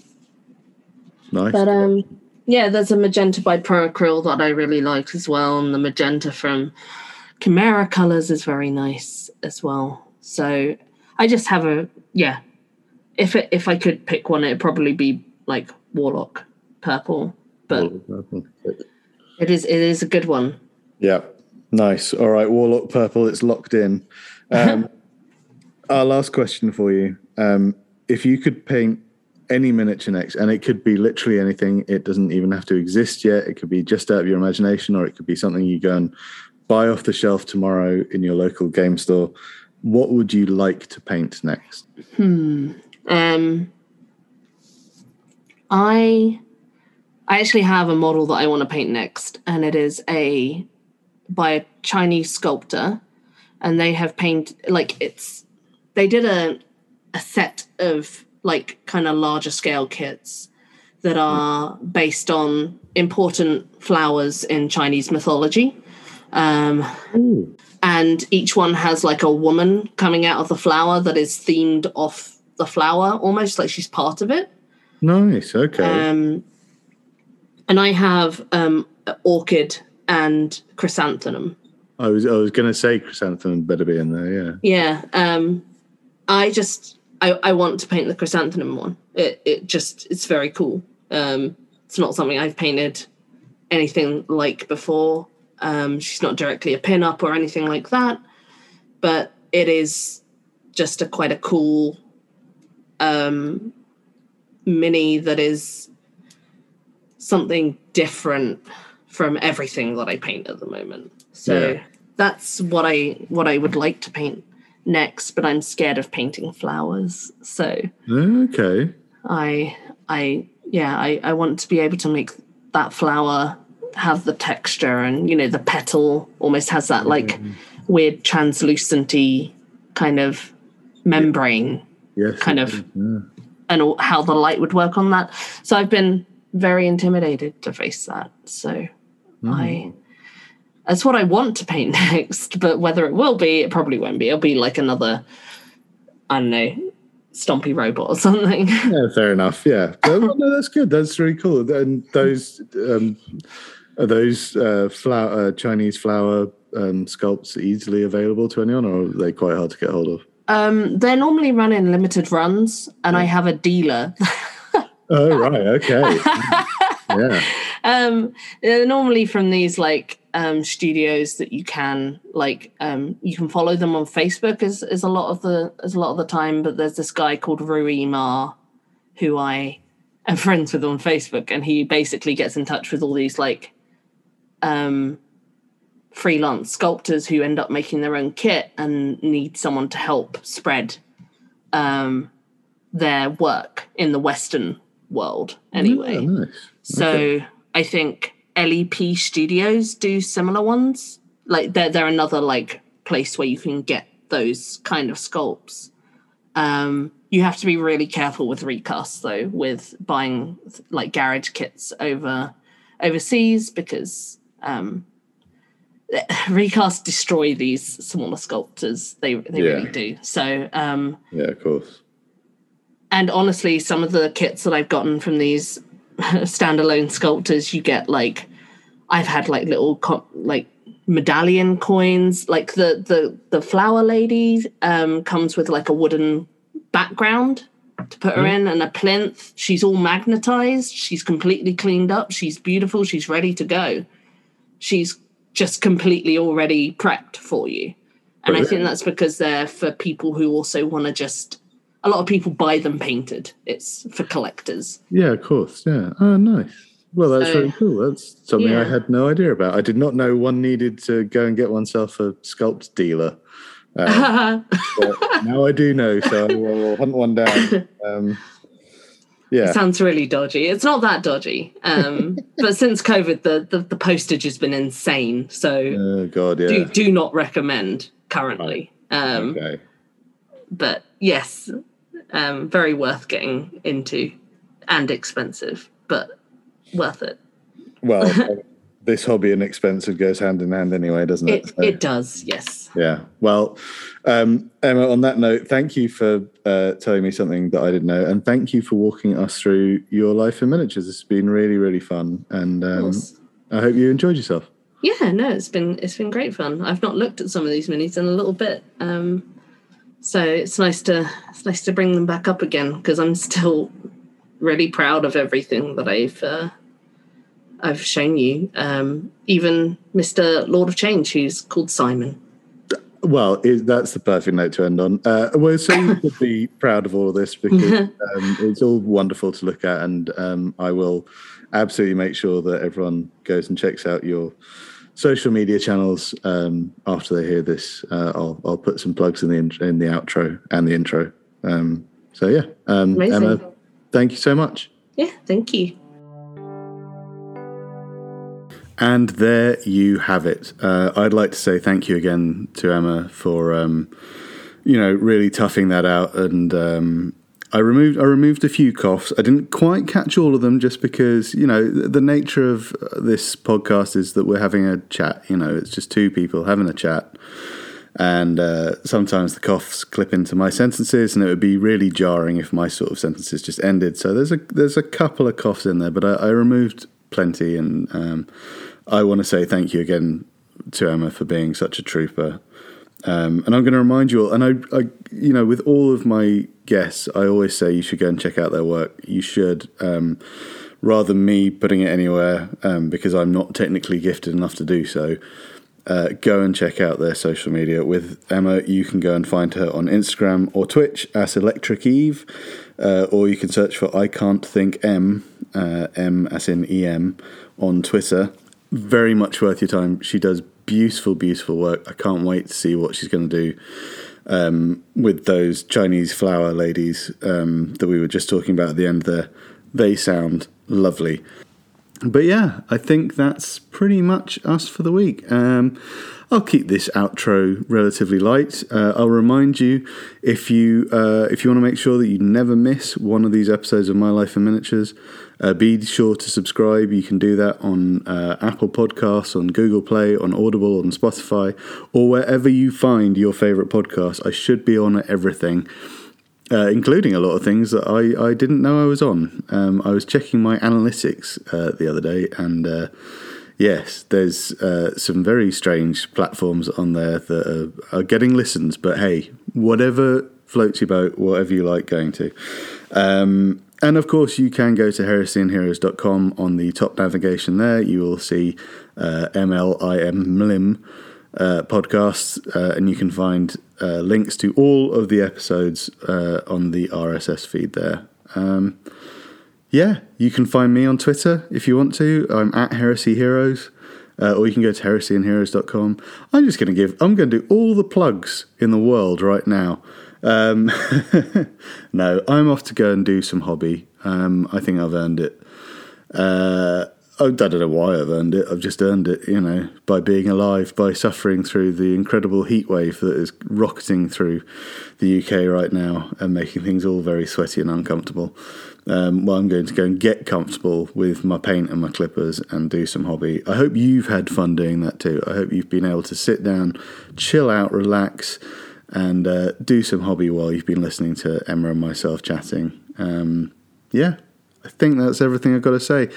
Nice. But um, yeah, there's a magenta by Pro Acryl that I really like as well, and the magenta from Kimera Kolors is very nice as well. So I just have a yeah. If it, if I could pick one, it'd probably be like Warlock Purple, but it is it is a good one. Yeah. Nice. All right. Warlock purple. It's locked in. Um, our last question for you: um, If you could paint any miniature next, and it could be literally anything. It doesn't even have to exist yet. It could be just out of your imagination, or it could be something you go and buy off the shelf tomorrow in your local game store. What would you like to paint next? Hmm. Um, I I actually have a model that I want to paint next, and it is a by a Chinese sculptor, and they have painted like it's they did a a set of like kind of larger scale kits that are based on important flowers in Chinese mythology. Um, and each one has like a woman coming out of the flower that is themed off the flower, almost like she's part of it. Nice. Okay. Um, and I have um, orchid and chrysanthemum. I was I was going to say chrysanthemum better be in there. Yeah. Yeah. Um, I just I, I want to paint the chrysanthemum one. It it just it's very cool. Um, it's not something I've painted anything like before. Um, she's not directly a pin up or anything like that, but it is just a quite a cool um, mini that is something different from everything that I paint at the moment. So Yeah. that's what I what I would like to paint next, but I'm scared of painting flowers. So Okay. I I yeah, I, I want to be able to make that flower have the texture and you know the petal almost has that like mm-hmm. weird translucenty kind of membrane Yes. kind of Yeah. and all- how the light would work on that. So I've been very intimidated to face that. So I that's what I want to paint next, but whether it will be, it probably won't be. It'll be like another I don't know, stompy robot or something. Yeah, fair enough. Yeah, no, no, that's good. That's really cool. And those um, are those uh, flower uh, Chinese flower um, sculpts easily available to anyone, or are they quite hard to get hold of? Um, they're normally run in limited runs, and I have a dealer. Oh right, okay. yeah, um, normally from these like um, studios that you can like um, you can follow them on Facebook is is a lot of the is a lot of the time. But there's this guy called Rui Ma, who I am friends with on Facebook, and he basically gets in touch with all these like um, freelance sculptors who end up making their own kit and need someone to help spread um, their work in the Western world. Anyway. Yeah, nice. So I think LEP Studios do similar ones. Like they're they're another like place where you can get those kind of sculpts. Um, you have to be really careful with recasts though, with buying like garage kits over overseas because um, recasts destroy these smaller sculptors. They they Yeah. really do. So um, Yeah, of course. And honestly some of the kits that i've gotten from these standalone sculptors you get like i've had like little co- like medallion coins. Like the the the flower lady um comes with like a wooden background to put her in and a plinth. She's all magnetized. She's completely cleaned up. She's beautiful. She's ready to go. She's just completely already prepped for you. And i think that's because they're for people who also want to just a lot of people buy them painted. It's for collectors. Yeah, of course. Yeah. Oh, nice. Well, that's So- very cool. That's something I had no idea about. I did not know one needed to go and get oneself a sculpt dealer. But now I do know, so I will hunt one down. Um, yeah. Sounds really dodgy. It's not that dodgy. Um, but since COVID, the, the the postage has been insane. So Oh God, yeah. do do not recommend currently. Um, okay. But yes, um, very worth getting into and expensive, but worth it. Well, this hobby and expensive goes hand in hand anyway, doesn't it? It So, it does. Yes. yeah. Well, um, Emma, on that note, thank you for uh, telling me something that I didn't know, and thank you for walking us through your life in miniatures. It's been really, really fun, and um. I hope you enjoyed yourself. Yeah, no, it's been it's been great fun. I've not looked at some of these minis in a little bit, um, so it's nice to it's nice to bring them back up again because I'm still really proud of everything that I've uh, I've shown you. Um, even Mister Lord of Change, who's called Simon. well, it, that's the perfect note to end on. Uh, well, so you should be proud of all of this because um, it's all wonderful to look at, and um, I will absolutely make sure that everyone goes and checks out your social media channels um, after they hear this. Uh, I'll I'll put some plugs in the in, in the outro and the intro. Um, so yeah, um, Emma, thank you so much. Yeah, thank you. And there you have it. Uh, I'd like to say thank you again to Emma for, um, you know, really toughing that out. And um, I removed I removed a few coughs. I didn't quite catch all of them, just because you know the nature of this podcast is that we're having a chat. You know, it's just two people having a chat. And uh, sometimes the coughs clip into my sentences, and it would be really jarring if my sort of sentences just ended. So there's a there's a couple of coughs in there, but I, I removed plenty, and um, I want to say thank you again to Emma for being such a trooper. Um, and I'm going to remind you all, and I, I, you know, with all of my guests, I always say you should go and check out their work. You should, um, rather than me putting it anywhere, um, because I'm not technically gifted enough to do so. Uh, go and check out their social media. With Emma, you can go and find her on Instagram or Twitch as Electriceve, uh, or you can search for I Can't Think M, uh, M as in EM, on Twitter very much worth your time. She does beautiful, beautiful work. I can't wait to see what she's going to do um, with those Chinese flower ladies um, that we were just talking about at the end there. They sound lovely. But yeah, I think that's pretty much us for the week. Um, I'll keep this outro relatively light. Uh, I'll remind you if you uh, if you want to make sure that you never miss one of these episodes of My Life in Miniatures, uh, be sure to subscribe. You can do that on uh, Apple Podcasts, on Google Play, on Audible, on Spotify, or wherever you find your favorite podcast. I should be on everything. Uh, including a lot of things that I, I didn't know I was on. Um, I was checking my analytics uh, the other day, and uh, yes, there's uh, some very strange platforms on there that are, are, getting listens. But hey, whatever floats your boat, whatever you like going to. Um, and of course, you can go to heresyandheroes.com on the top navigation there. You will see uh, MLIM MLIM uh, podcasts, and you can find uh, links to all of the episodes uh, on the RSS feed there. Um, yeah, you can find me on Twitter if you want to. I'm at Heresy Heroes. Uh, or you can go to heresyandheroes.com. I'm just going to give, I'm going to do all the plugs in the world right now. Um, no, I'm off to go and do some hobby. Um, I think I've earned it. I don't know why I've earned it. I've just earned it, you know, by being alive, by suffering through the incredible heat wave that is rocketing through the UK right now and making things all very sweaty and uncomfortable. Um, well, I'm going to go and get comfortable with my paint and my clippers and do some hobby. I hope you've had fun doing that too. I hope you've been able to sit down, chill out, relax, and uh, do some hobby while you've been listening to Emma and myself chatting. Um, yeah, I think that's everything I've got to say.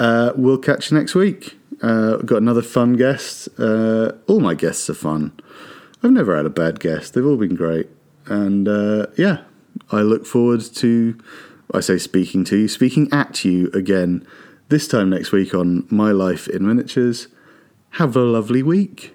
Uh, we'll catch you next week. Uh, got another fun guest. Uh, all my guests are fun. I've never had a bad guest. They've all been great. And uh, yeah, I look forward to, I say, speaking to you, speaking at you again this time next week on My Life in Miniatures. Have a lovely week.